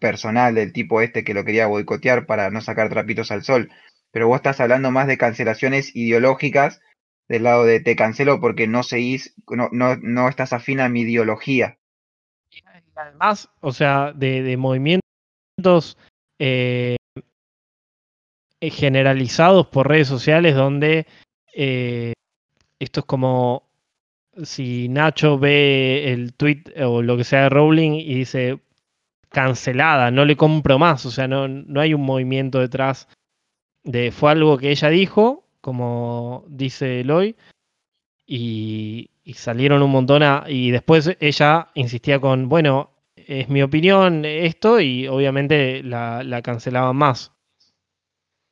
personal del tipo este que lo quería boicotear para no sacar trapitos al sol. Pero vos estás hablando más de cancelaciones ideológicas del lado de te cancelo porque no seguís, no, no, no estás afín a mi ideología. Además, o sea, de, movimientos eh, eh, generalizados por redes sociales donde eh, esto es como si Nacho ve el tweet o lo que sea de Rowling y dice cancelada, no le compro más, o sea, no, no hay un movimiento detrás de fue algo que ella dijo como dice Eloy, y, salieron un montón y después ella insistía con, bueno, es mi opinión esto, y obviamente la, la cancelaban más.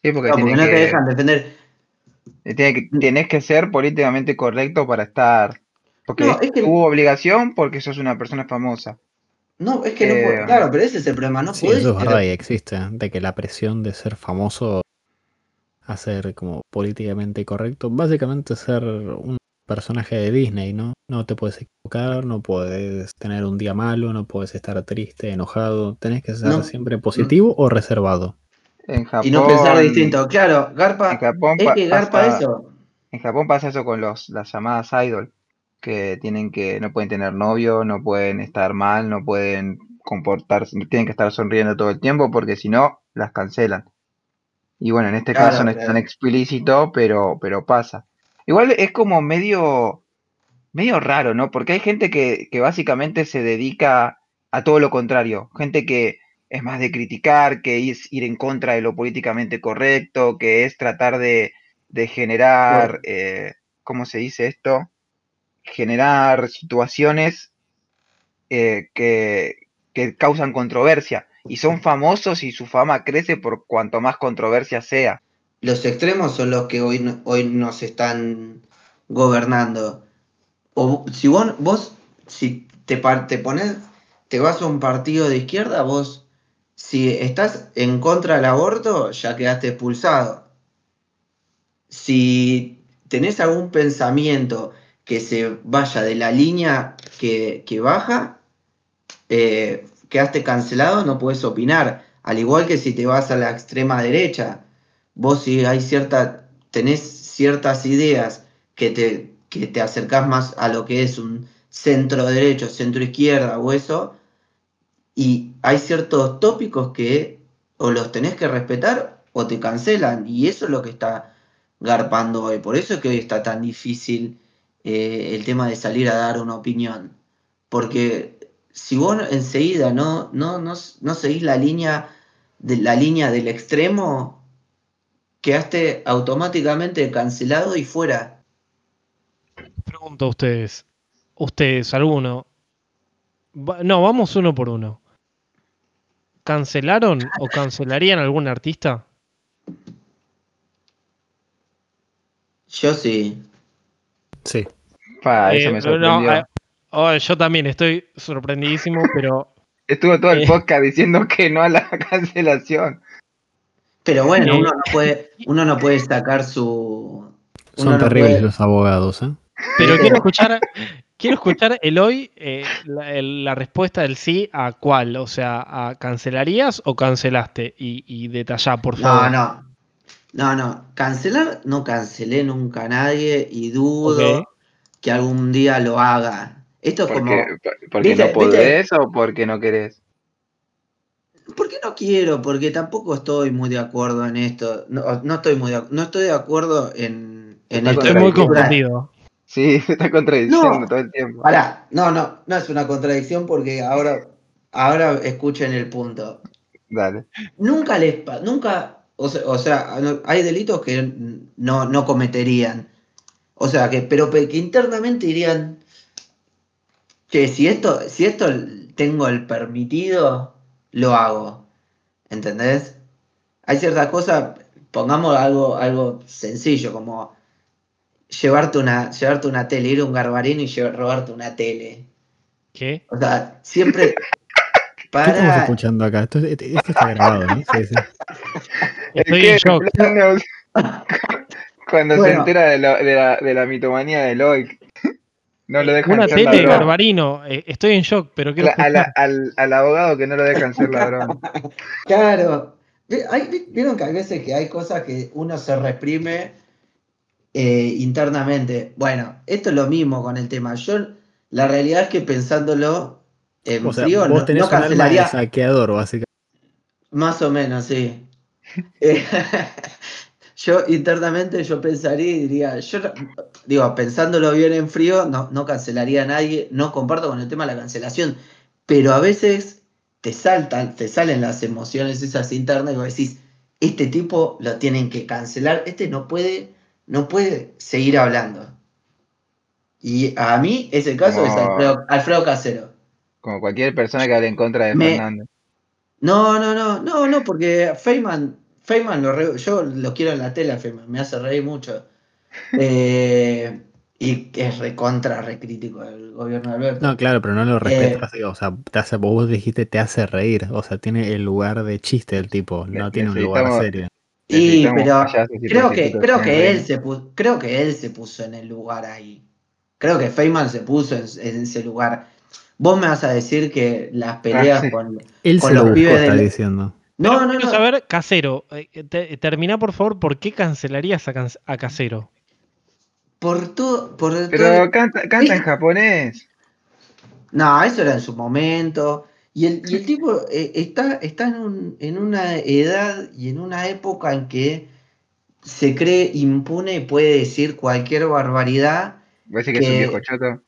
Sí, porque, no, te dejan defender. que, tienes que ser políticamente correcto para estar. Porque es que... hubo obligación porque sos una persona famosa. No, es que no puede, eh, claro, pero ese es el problema, no sí, Eso es verdad y existe, de que la presión de ser famoso a ser como políticamente correcto, básicamente ser un personaje de Disney, ¿no? No te puedes equivocar, no puedes tener un día malo, no puedes estar triste, enojado, tenés que ser siempre positivo o reservado. En Japón, y no pensar distinto, claro, Garpa, en Japón es que Garpa eso. En Japón pasa eso con los, las llamadas idol, que tienen que, no pueden tener novio, no pueden estar mal, no pueden comportarse, tienen que estar sonriendo todo el tiempo porque si no, las cancelan. Y bueno, en este caso no es tan explícito, pero, pero pasa. Igual es como medio, medio raro, ¿no? Porque hay gente que, que básicamente se dedica a todo lo contrario. Gente que es más de criticar, que es ir en contra de lo políticamente correcto, que es tratar de, de generar, eh, ¿cómo se dice esto? Generar situaciones eh, que, que, causan controversia. Y son famosos y su fama crece por cuanto más controversia sea. Los extremos son los que hoy, hoy nos están gobernando. O si vos, vos si te, te pones, te vas a un partido de izquierda, vos, si estás en contra del aborto, ya quedaste expulsado. Si tenés algún pensamiento que se vaya de la línea que, baja, eh, quedaste cancelado, no puedes opinar. Al igual que si te vas a la extrema derecha, vos si hay cierta, tenés ciertas ideas que te, que te acercás más a lo que es un centro derecho, centro izquierda o eso, y hay ciertos tópicos que o los tenés que respetar o te cancelan, y eso es lo que está garpando hoy. Por eso es que hoy está tan difícil eh, el tema de salir a dar una opinión. Porque si vos enseguida no, no, no, no seguís la línea, de, la línea del extremo, quedaste automáticamente cancelado y fuera. Pregunto a ustedes, ustedes, alguno. No, vamos uno por uno. ¿Cancelaron o cancelarían algún artista? Yo sí. Sí. eso me eh, sorprendió. Eh, oh, yo también estoy sorprendidísimo, pero. Estuvo todo el eh, podcast diciendo que no a la cancelación. Pero bueno, uno no puede, uno no puede sacar su. Son terribles los abogados, ¿eh? Pero quiero escuchar, quiero escuchar el hoy la, respuesta del sí a cuál, o sea, a cancelarías o cancelaste y, y detallá, por favor. No, no, no, no, cancelar no cancelé nunca a nadie y dudo que algún día lo haga. Esto es como. ¿Porque no podés o porque no querés? Porque no quiero, porque tampoco estoy muy de acuerdo en esto. No, estoy muy de, no estoy de acuerdo en, en esto. Estoy muy confundido. Sí, se está contradiciendo todo el tiempo. Pará, no, no, no es una contradicción porque ahora, ahora escuchen el punto. Dale. Nunca les nunca o sea, hay delitos que no, cometerían. O sea, que, pero que internamente dirían, que si esto, si esto tengo el permitido, lo hago. ¿Entendés? Hay ciertas cosas, pongamos algo, algo sencillo, como llevarte una, llevarte una tele, ir a un garbarino y robarte una tele. ¿Qué? O sea, siempre, ¿Qué estamos escuchando acá? Esto, está grabado, ¿no? Sí, sí. Estoy en shock. Cuando se entera de, la, de, la, mitomanía de Loic, no lo dejan Una tele, Garbarino. Eh, estoy en shock, pero quiero. al, al, abogado que no lo dejan ser ladrón. Claro. Vieron que hay veces que hay cosas que uno se reprime eh, internamente. Bueno, esto es lo mismo con el tema. Yo, la realidad es que pensándolo, o sea, vos tenés un alma de saqueador, básicamente. Más o menos, sí. Yo internamente yo pensaría y diría, yo digo, pensándolo bien en frío, no, no cancelaría a nadie, no comparto con el tema de la cancelación, pero a veces te saltan, te salen las emociones esas internas y vos decís, este tipo lo tienen que cancelar, este no puede, no puede seguir hablando. Y a mí ese caso es Alfredo Casero. Como cualquier persona que hable en contra de Fernando. No, no, no, no, no, porque Feynman, Feynman lo yo lo quiero en la tela, Feynman, me hace reír mucho. Eh, y es recontra, recrítico el gobierno de Alberto. No, claro, pero no lo respetas, eh, o sea, te hace, vos dijiste te hace reír, o sea, tiene el lugar de chiste el tipo, no tiene un lugar serio. Sí, pero creo que, creo que él se puso, creo que él se puso en el lugar ahí. Creo que Feynman se puso en ese lugar Vos me vas a decir que las ah, peleas con, Él se los pibes está diciendo. No, no, no. saber, Casero, eh, termina por favor, ¿por qué cancelarías a, Casero? Por todo. Por Pero canta, en japonés. No, eso era en su momento. Y el, y el tipo eh, está, está en, en, una edad y en una época en que se cree impune y puede decir cualquier barbaridad. ¿Ves que, que es un viejo chato?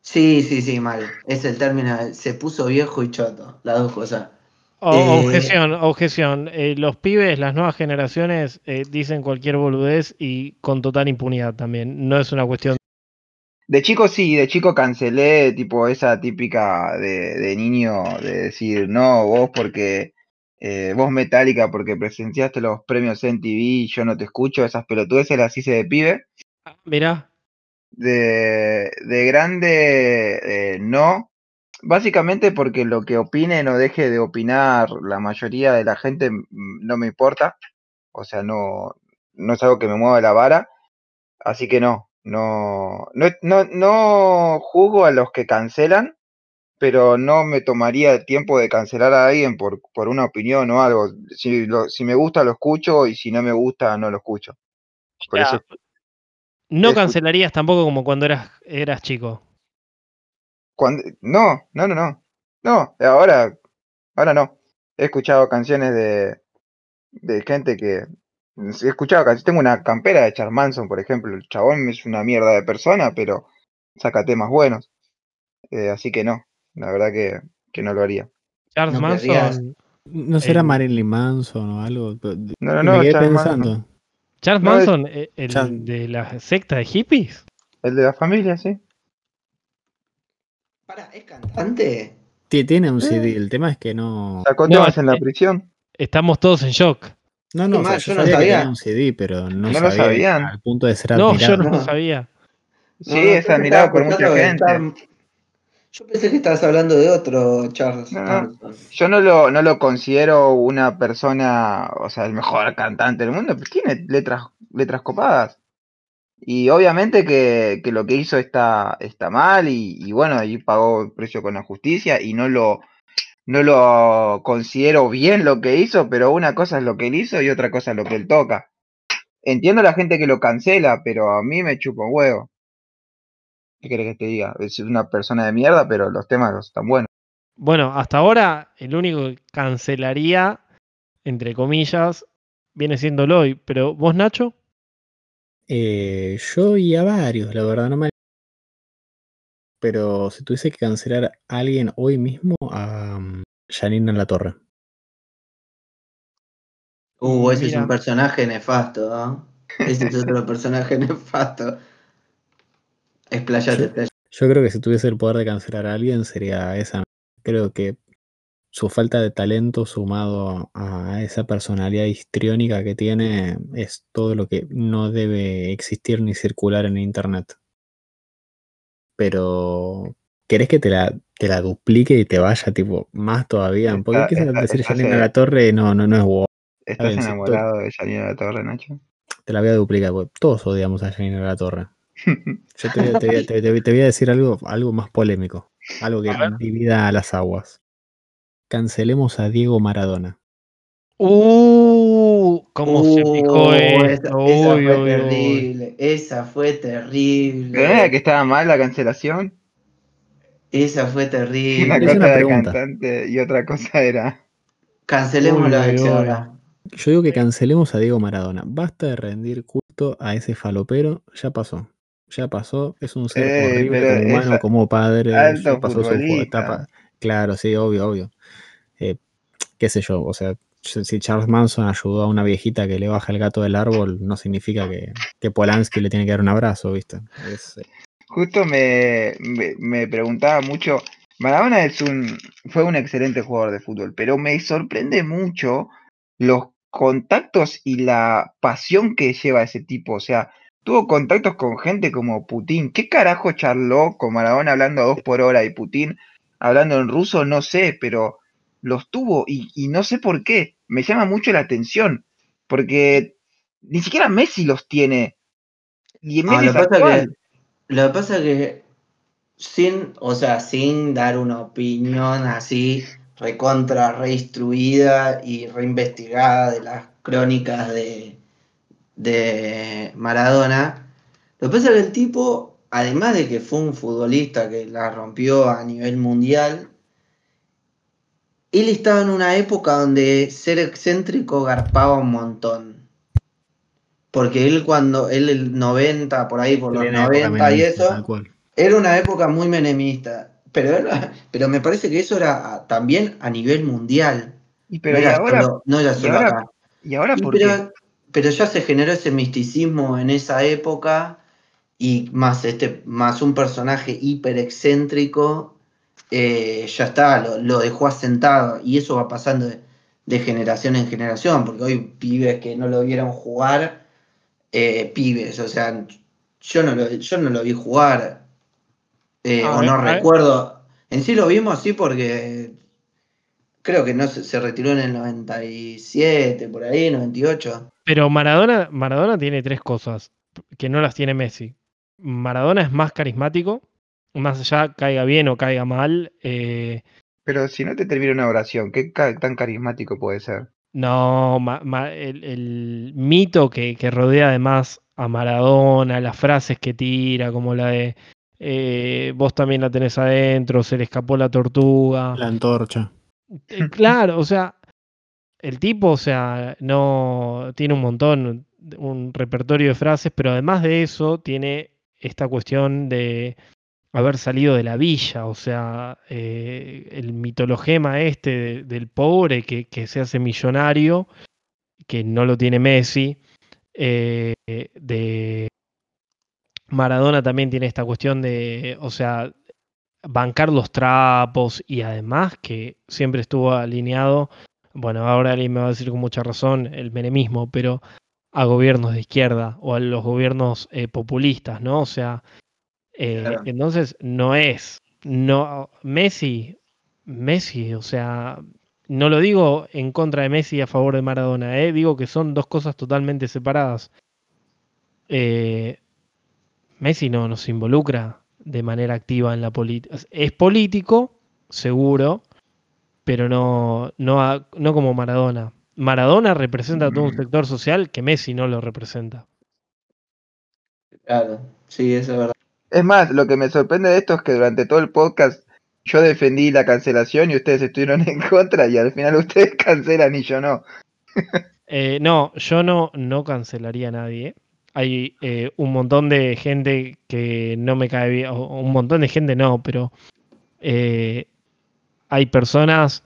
Sí, sí, sí, mal. Es el término. Se puso viejo y choto, las dos cosas. Eh, objeción, objeción. Eh, los pibes, las nuevas generaciones, eh, dicen cualquier boludez y con total impunidad también. No es una cuestión. De chico sí, de chico cancelé tipo esa típica de, niño de decir, no, vos porque, eh, vos Metallica porque presenciaste los premios en TV, yo no te escucho, esas pelotudeces las hice de pibe. Ah, mirá. De, de grande, eh, no. Básicamente porque lo que opine o deje de opinar la mayoría de la gente mm, no me importa. O sea, no, no es algo que me mueva la vara. Así que no, no, no, no, no juzgo a los que cancelan, pero no me tomaría el tiempo de cancelar a alguien por, por una opinión o algo. Si, lo, si me gusta, lo escucho y si no me gusta, no lo escucho. Por eso, no cancelarías tampoco como cuando eras, eras chico. Cuando, no, no, no, no. No, ahora, ahora no. He escuchado canciones de, de gente que He escuchado casi, tengo una campera de Charles Manson, por ejemplo. El chabón es una mierda de persona, pero saca temas buenos. Eh, así que no, la verdad que, que no lo haría. Charles Manson. ¿No será Marilyn Manson o algo? No, no, no. Me Charles pensando. Manson. Charles Manson, eh, el de la secta de hippies. El de la familia, sí. Para, ¿es cantante? Tiene un CD, el tema es que no. Sacó temas en la prisión. Estamos todos en shock. No, no, yo, no sabía, que tenía un CD, pero no, sabía lo sabían. al punto de ser admirado. No, yo no lo sabía. Sí, es admirado por mucha gente. Yo pensé que estabas hablando de otro Charles. yo no lo, no lo considero una persona, o sea, el mejor cantante del mundo, pero tiene letras, letras copadas. Y obviamente que, que lo que hizo está, está mal y, bueno, ahí pagó el precio con la justicia y no lo, no lo considero bien lo que hizo, pero una cosa es lo que él hizo y otra cosa es lo que él toca. Entiendo la gente que lo cancela, pero a mí me chupa un huevo. ¿Qué querés que te diga? Es una persona de mierda, pero los temas están buenos. Bueno, hasta ahora el único que cancelaría, entre comillas, viene siendo Loy. Pero vos, Nacho? Eh, yo y a varios, la verdad, no me pero si tuviese que cancelar a alguien hoy mismo, a mm, Janina La Torre. Uh, ese es un personaje nefasto, ¿no? Ese es otro personaje nefasto. Explayate, yo, creo que si tuviese el poder de cancelar a alguien sería esa. Creo que su falta de talento sumado a esa personalidad histriónica que tiene es todo lo que no debe existir ni circular en internet pero ¿querés que te la, te la duplique y te vaya tipo más todavía? ¿Por qué quieres decir Janina La Torre? No, no, no es wow. ¿Estás enamorado de Janina La Torre, Nacho? Te la voy a duplicar, porque todos odiamos a Janina La Torre. Yo te, voy a decir algo, algo más polémico, algo que divida a las aguas. Cancelemos a Diego Maradona. Uh, cómo se picó uh, esto. Esa, fue terrible. Esa fue terrible. que estaba mal la cancelación? Esa fue terrible. Una cosa de cantante y otra cosa era. Cancelemos la ahora. Yo digo que cancelemos a Diego Maradona. Basta de rendir culto a ese falopero. Ya pasó. Ya pasó. Es un ser horrible como humano, como padre. Ya pasó su etapa. Claro, sí, obvio, obvio. Eh, qué sé yo, o sea, si Charles Manson ayudó a una viejita que le baja el gato del árbol, no significa que, Polanski le tiene que dar un abrazo, ¿viste? Eh, Justo me, me, preguntaba mucho. Maradona es un, fue un excelente jugador de fútbol, pero me sorprende mucho los contactos y la pasión que lleva ese tipo. O sea, tuvo contactos con gente como Putin. ¿Qué carajo charló con Maradona hablando a dos por hora y Putin hablando en ruso? No sé, pero los tuvo y, no sé por qué. Me llama mucho la atención, porque ni siquiera Messi los tiene. Y ah, lo, pasa que, lo que pasa que sin, o sea, sin dar una opinión así recontra, reinstruida y reinvestigada de las crónicas de, de Maradona, lo que pasa es que el tipo, además de que fue un futbolista que la rompió a nivel mundial, él estaba en una época donde ser excéntrico garpaba un montón. Porque él cuando, él el 90, por ahí, por los 90 y eso, era una época muy menemista. Pero, pero me parece que eso era también a nivel mundial. Y pero no, ahora, solo, no era solo acá. ¿Y ahora por pero, pero ya se generó ese misticismo en esa época y más, este, más un personaje hiper excéntrico, eh, ya está, lo, dejó asentado y eso va pasando de, generación en generación, porque hoy pibes que no lo vieron jugar, eh, pibes, o sea, yo no lo, yo no lo vi jugar, eh, o no recuerdo, en sí lo vimos así porque creo que no se, se, retiró en el 97, por ahí, 98. Pero Maradona, Maradona tiene tres cosas que no las tiene Messi. Maradona es más carismático, más allá caiga bien o caiga mal. Eh, Pero si no te termina una oración, ¿qué tan carismático puede ser? No, el, mito que, rodea además a Maradona, las frases que tira, como la de eh, vos también la tenés adentro, se le escapó la tortuga. La antorcha. Eh, claro, o sea, el tipo, o sea, no tiene un montón, un repertorio de frases, pero además de eso tiene esta cuestión de haber salido de la villa, o sea, eh, el mitologema este del pobre que, se hace millonario, que no lo tiene Messi, eh, de Maradona también tiene esta cuestión de, o sea, bancar los trapos y además que siempre estuvo alineado, bueno, ahora alguien me va a decir con mucha razón el menemismo, pero a gobiernos de izquierda o a los gobiernos eh, populistas, ¿no? O sea, eh, entonces no es, no, Messi, Messi, o sea, no lo digo en contra de Messi y a favor de Maradona, ¿eh? digo que son dos cosas totalmente separadas. Eh, Messi no nos involucra de manera activa en la política. Es político, seguro, pero no, no, no como Maradona. Maradona representa a todo un mm. sector social que Messi no lo representa. Claro, sí, eso es verdad. Es más, lo que me sorprende de esto es que durante todo el podcast yo defendí la cancelación y ustedes estuvieron en contra y al final ustedes cancelan y yo no. Eh, no, yo no, no cancelaría a nadie. Hay eh, un montón de gente que no me cae bien, o un montón de gente no, pero eh, hay personas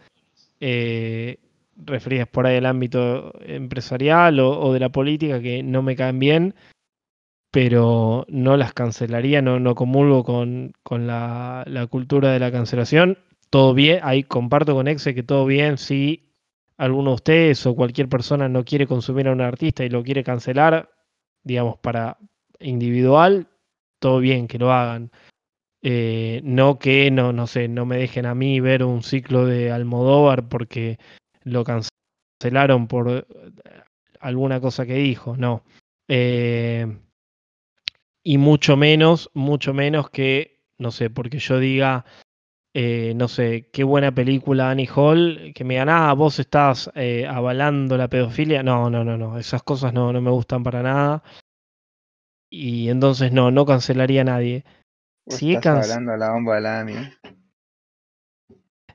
referidas por ahí al ámbito empresarial o, de la política que no me caen bien, pero no las cancelaría, no, no comulgo con, con la, cultura de la cancelación. Todo bien, ahí comparto con Exe que todo bien, si alguno de ustedes o cualquier persona no quiere consumir a un artista y lo quiere cancelar, digamos, para individual, todo bien que lo hagan. Eh, no que no, no sé, no me dejen a mí ver un ciclo de Almodóvar porque lo cancelaron por eh, alguna cosa que dijo, no. Eh, y mucho menos, mucho menos que, no sé, porque yo diga, eh, no sé, qué buena película Annie Hall, que me digan, ah, vos estás avalando la pedofilia. No, no, no, no, esas cosas no, no me gustan para nada. Y entonces no, no cancelaría a nadie. Si estás hablando la bomba de la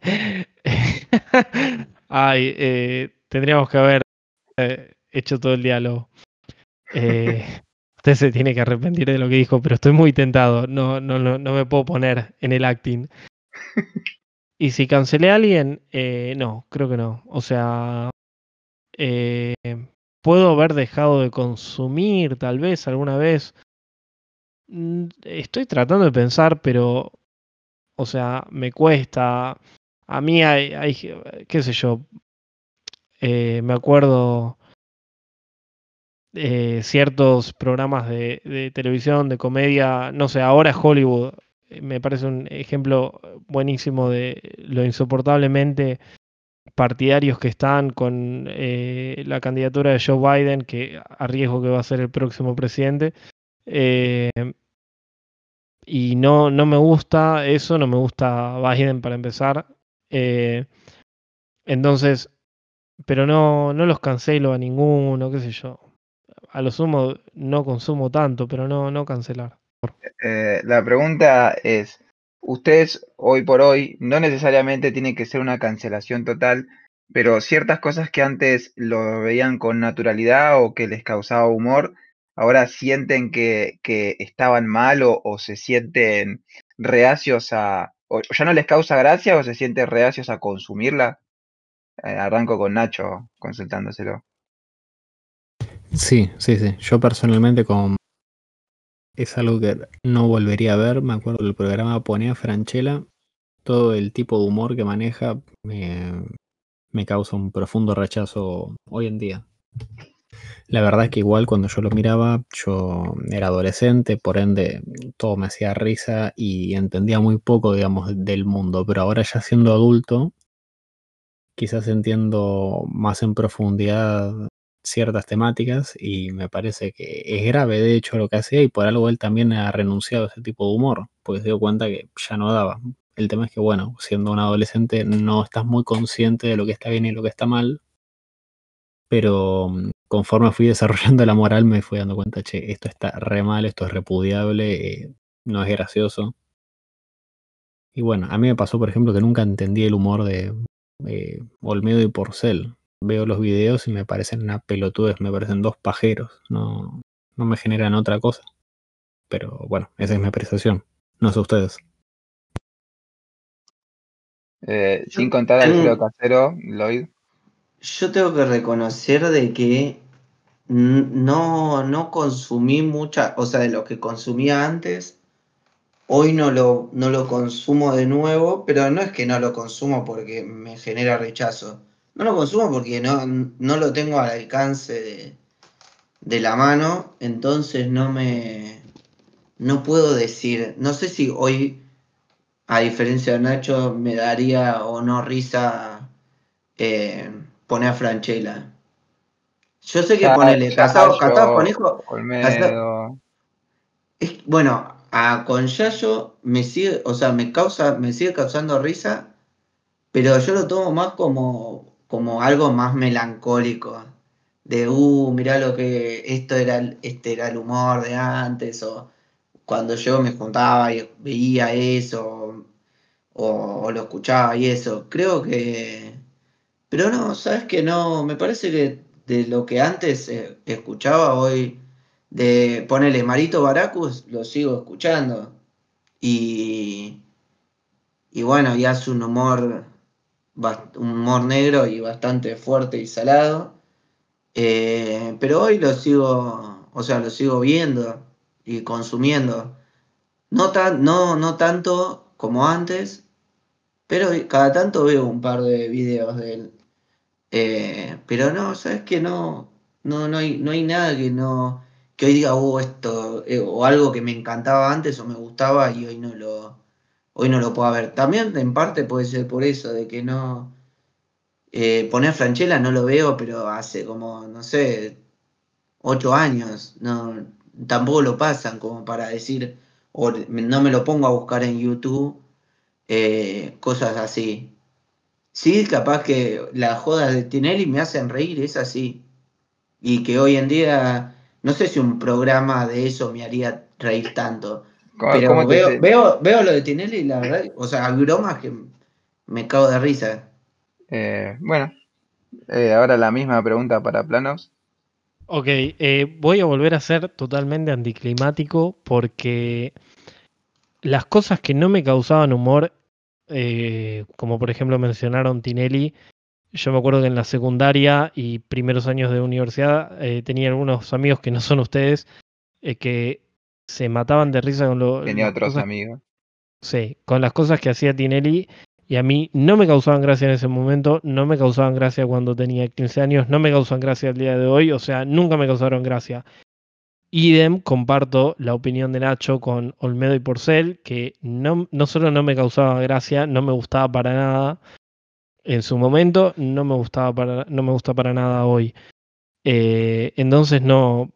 Ay, eh, tendríamos que haber eh, hecho todo el diálogo. Eh, usted se tiene que arrepentir de lo que dijo, pero estoy muy tentado. No, no, no, no me puedo poner en el acting. Y si cancelé a alguien, no, creo que no. O sea, puedo haber dejado de consumir tal vez alguna vez. Mm, estoy tratando de pensar, pero, o sea, me cuesta. A mí hay, hay qué sé yo, eh, me acuerdo eh, ciertos programas de, televisión, de comedia, no sé, ahora Hollywood, eh, me parece un ejemplo buenísimo de lo insoportablemente partidarios que están con la candidatura de Joe Biden, que arriesgo que va a ser el próximo presidente. y no, no me gusta eso, no me gusta Biden para empezar. entonces, pero no, no los cancelo a ninguno, qué sé yo. A lo sumo no consumo tanto, pero no, no cancelar. Eh, la pregunta es, ustedes hoy por hoy no necesariamente tiene que ser una cancelación total, pero ciertas cosas que antes lo veían con naturalidad o que les causaba humor, ahora sienten que, que estaban mal o, se sienten reacios a, o ya no les causa gracia o se sienten reacios a consumirla. Eh, arranco con Nacho consultándoselo. Sí, sí, sí. Yo personalmente con es algo que no volvería a ver. Me acuerdo del programa ponía Franchella. Todo el tipo de humor que maneja me, me causa un profundo rechazo hoy en día. La verdad es que igual cuando yo lo miraba, yo era adolescente, por ende todo me hacía risa y entendía muy poco, digamos, del mundo, pero ahora ya siendo adulto, quizás entiendo más en profundidad ciertas temáticas y me parece que es grave de hecho lo que hacía y por algo él también ha renunciado a ese tipo de humor, pues se dio cuenta que ya no daba. El tema es que, bueno, siendo un adolescente no estás muy consciente de lo que está bien y lo que está mal, pero mm, conforme fui desarrollando la moral me fui dando cuenta, che, esto está re mal, esto es repudiable, eh, no es gracioso. Y bueno, a mí me pasó, por ejemplo, que nunca entendí el humor de eh, Olmedo y Porcel. Veo los videos y me parecen una pelotudez, me parecen dos pajeros, no, no me generan otra cosa. Pero bueno, esa es mi apreciación. No sé ustedes. Eh, sin contar al Alfredo Casero, Lloyd. Yo tengo que reconocer de que no, no consumí mucha, o sea, de lo que consumía antes, hoy no lo, no lo consumo de nuevo, pero no es que no lo consumo porque me genera rechazo. No lo consumo porque no, no lo tengo al alcance de, de la mano, entonces no me... No puedo decir, no sé si hoy, a diferencia de Nacho, me daría o no risa eh, poner a Franchella. Yo sé que ponele, casado, casado con hijo. es, bueno, a, con Yayo me sigue, o sea, me causa, me sigue causando risa, pero yo lo tomo más como, como algo más melancólico. De uh, mirá lo que esto era, este era el humor de antes, o cuando yo me juntaba y veía eso, o lo escuchaba y eso. Creo que pero no, sabes que no, me parece que de lo que antes eh, escuchaba hoy, de ponerle Marito Baracus, lo sigo escuchando. Y, y bueno, y hace un humor, humor negro y bastante fuerte y salado. Eh, pero hoy lo sigo, o sea, lo sigo viendo y consumiendo. No, tan, no, no tanto como antes, pero cada tanto veo un par de videos de él. Eh, pero no, sabes que no, no, no hay, no hay nada que no, que hoy diga, oh, esto, eh, o algo que me encantaba antes o me gustaba y hoy no lo, hoy no lo puedo ver. También en parte puede ser por eso, de que no, eh, poner Franchella no lo veo, pero hace como, no sé, ocho años, no, tampoco lo pasan como para decir, o no me lo pongo a buscar en YouTube, cosas así. Sí, capaz que las jodas de Tinelli me hacen reír, es así. Y que hoy en día, no sé si un programa de eso me haría reír tanto. Pero veo, veo, veo, lo de Tinelli y la verdad, o sea, bromas que me cago de risa. Eh, bueno, eh, ahora la misma pregunta para Planos. Ok, eh, voy a volver a ser totalmente anticlimático porque las cosas que no me causaban humor eh, como por ejemplo mencionaron Tinelli, yo me acuerdo que en la secundaria y primeros años de universidad eh, tenía algunos amigos que no son ustedes, eh, que se mataban de risa con lo... Tenía otros amigos. Sí, con las cosas que hacía Tinelli y a mí no me causaban gracia en ese momento, no me causaban gracia cuando tenía 15 años, no me causan gracia el día de hoy, o sea, nunca me causaron gracia. Idem, comparto la opinión de Nacho con Olmedo y Porcel, que no, no solo no me causaba gracia, no me gustaba para nada en su momento, no me gustaba para, no me gusta para nada hoy. Eh, entonces no.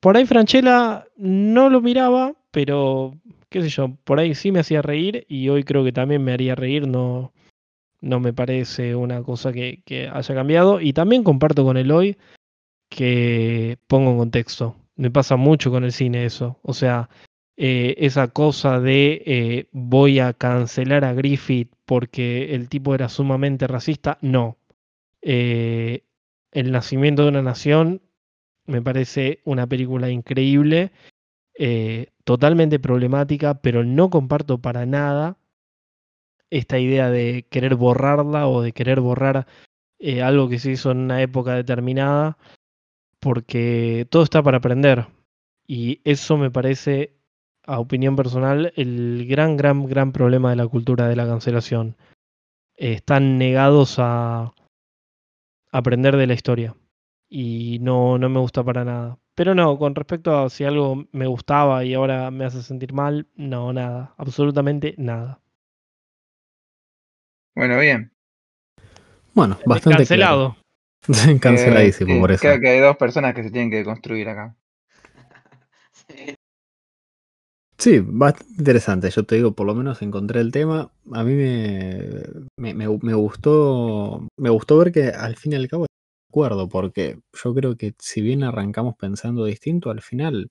Por ahí Franchella no lo miraba, pero qué sé yo, por ahí sí me hacía reír y hoy creo que también me haría reír, no, no me parece una cosa que, que haya cambiado. Y también comparto con el hoy que pongo en contexto me pasa mucho con el cine eso. O sea, eh, esa cosa de eh, voy a cancelar a Griffith porque el tipo era sumamente racista. No. Eh, el nacimiento de una nación me parece una película increíble, totalmente problemática, pero no comparto para nada esta idea de querer borrarla o de querer borrar algo que se hizo en una época determinada porque todo está para aprender. Y eso me parece, a opinión personal, el gran, gran, gran problema de la cultura de la cancelación. están negados a aprender de la historia. Y no, no me gusta para nada. Pero no, con respecto a si algo me gustaba y ahora me hace sentir mal, no, nada, absolutamente nada. Bueno, bien. Bueno, bastante cancelado. Canceladísimo Eh, por sí, eso. Creo que hay dos personas que se tienen que construir acá. Sí, bastante interesante. Yo te digo, por lo menos encontré el tema. A mí me, me, me- me gustó. Me gustó ver que al fin y al cabo acuerdo, porque yo creo que si bien arrancamos pensando distinto, al final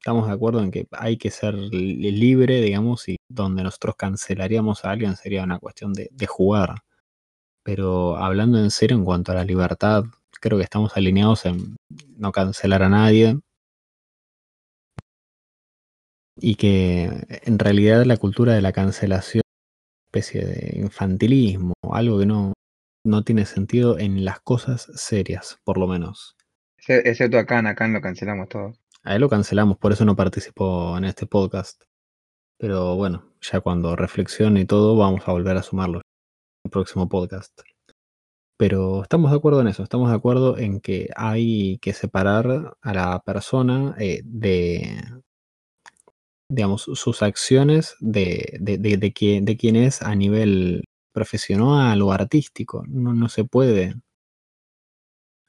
estamos de acuerdo en que hay que ser li- libre, digamos, y donde nosotros cancelaríamos a alguien sería una cuestión de, de jugar. Pero hablando en serio en cuanto a la libertad, creo que estamos alineados en no cancelar a nadie. Y que en realidad la cultura de la cancelación es una especie de infantilismo, algo que no, no tiene sentido en las cosas serias, por lo menos. Exce- Excepto acá, acá lo cancelamos todo. A él lo cancelamos, por eso no participó en este podcast. Pero bueno, ya cuando reflexione y todo, vamos a volver a sumarlo en el próximo podcast. Pero estamos de acuerdo en eso, estamos de acuerdo en que hay que separar a la persona eh, de, digamos, sus acciones de, de, de, de de quién es a nivel profesional o artístico. No, no se puede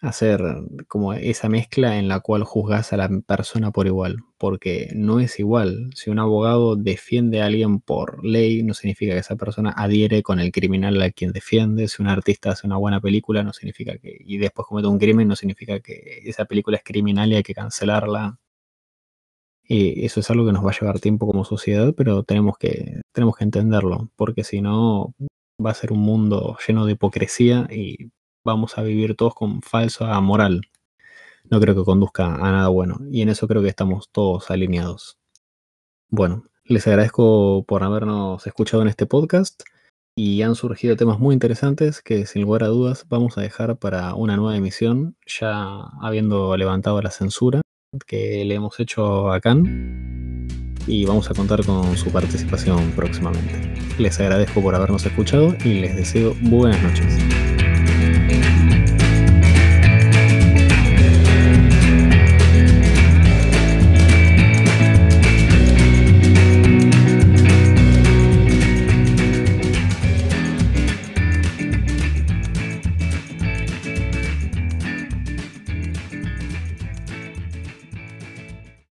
hacer como esa mezcla en la cual juzgas a la persona por igual, porque no es igual. Si un abogado defiende a alguien por ley, no significa que esa persona adhiere con el criminal a quien defiende. Si un artista hace una buena película, no significa que, y después comete un crimen, no significa que esa película es criminal y hay que cancelarla. Y eso es algo que nos va a llevar tiempo como sociedad, pero tenemos que, tenemos que entenderlo, porque si no va a ser un mundo lleno de hipocresía y vamos a vivir todos con falsa moral. No creo que conduzca a nada bueno. Y en eso creo que estamos todos alineados. Bueno, les agradezco por habernos escuchado en este podcast y han surgido temas muy interesantes que sin lugar a dudas vamos a dejar para una nueva emisión, ya habiendo levantado la censura que le hemos hecho a Khan y vamos a contar con su participación próximamente. Les agradezco por habernos escuchado y les deseo buenas noches.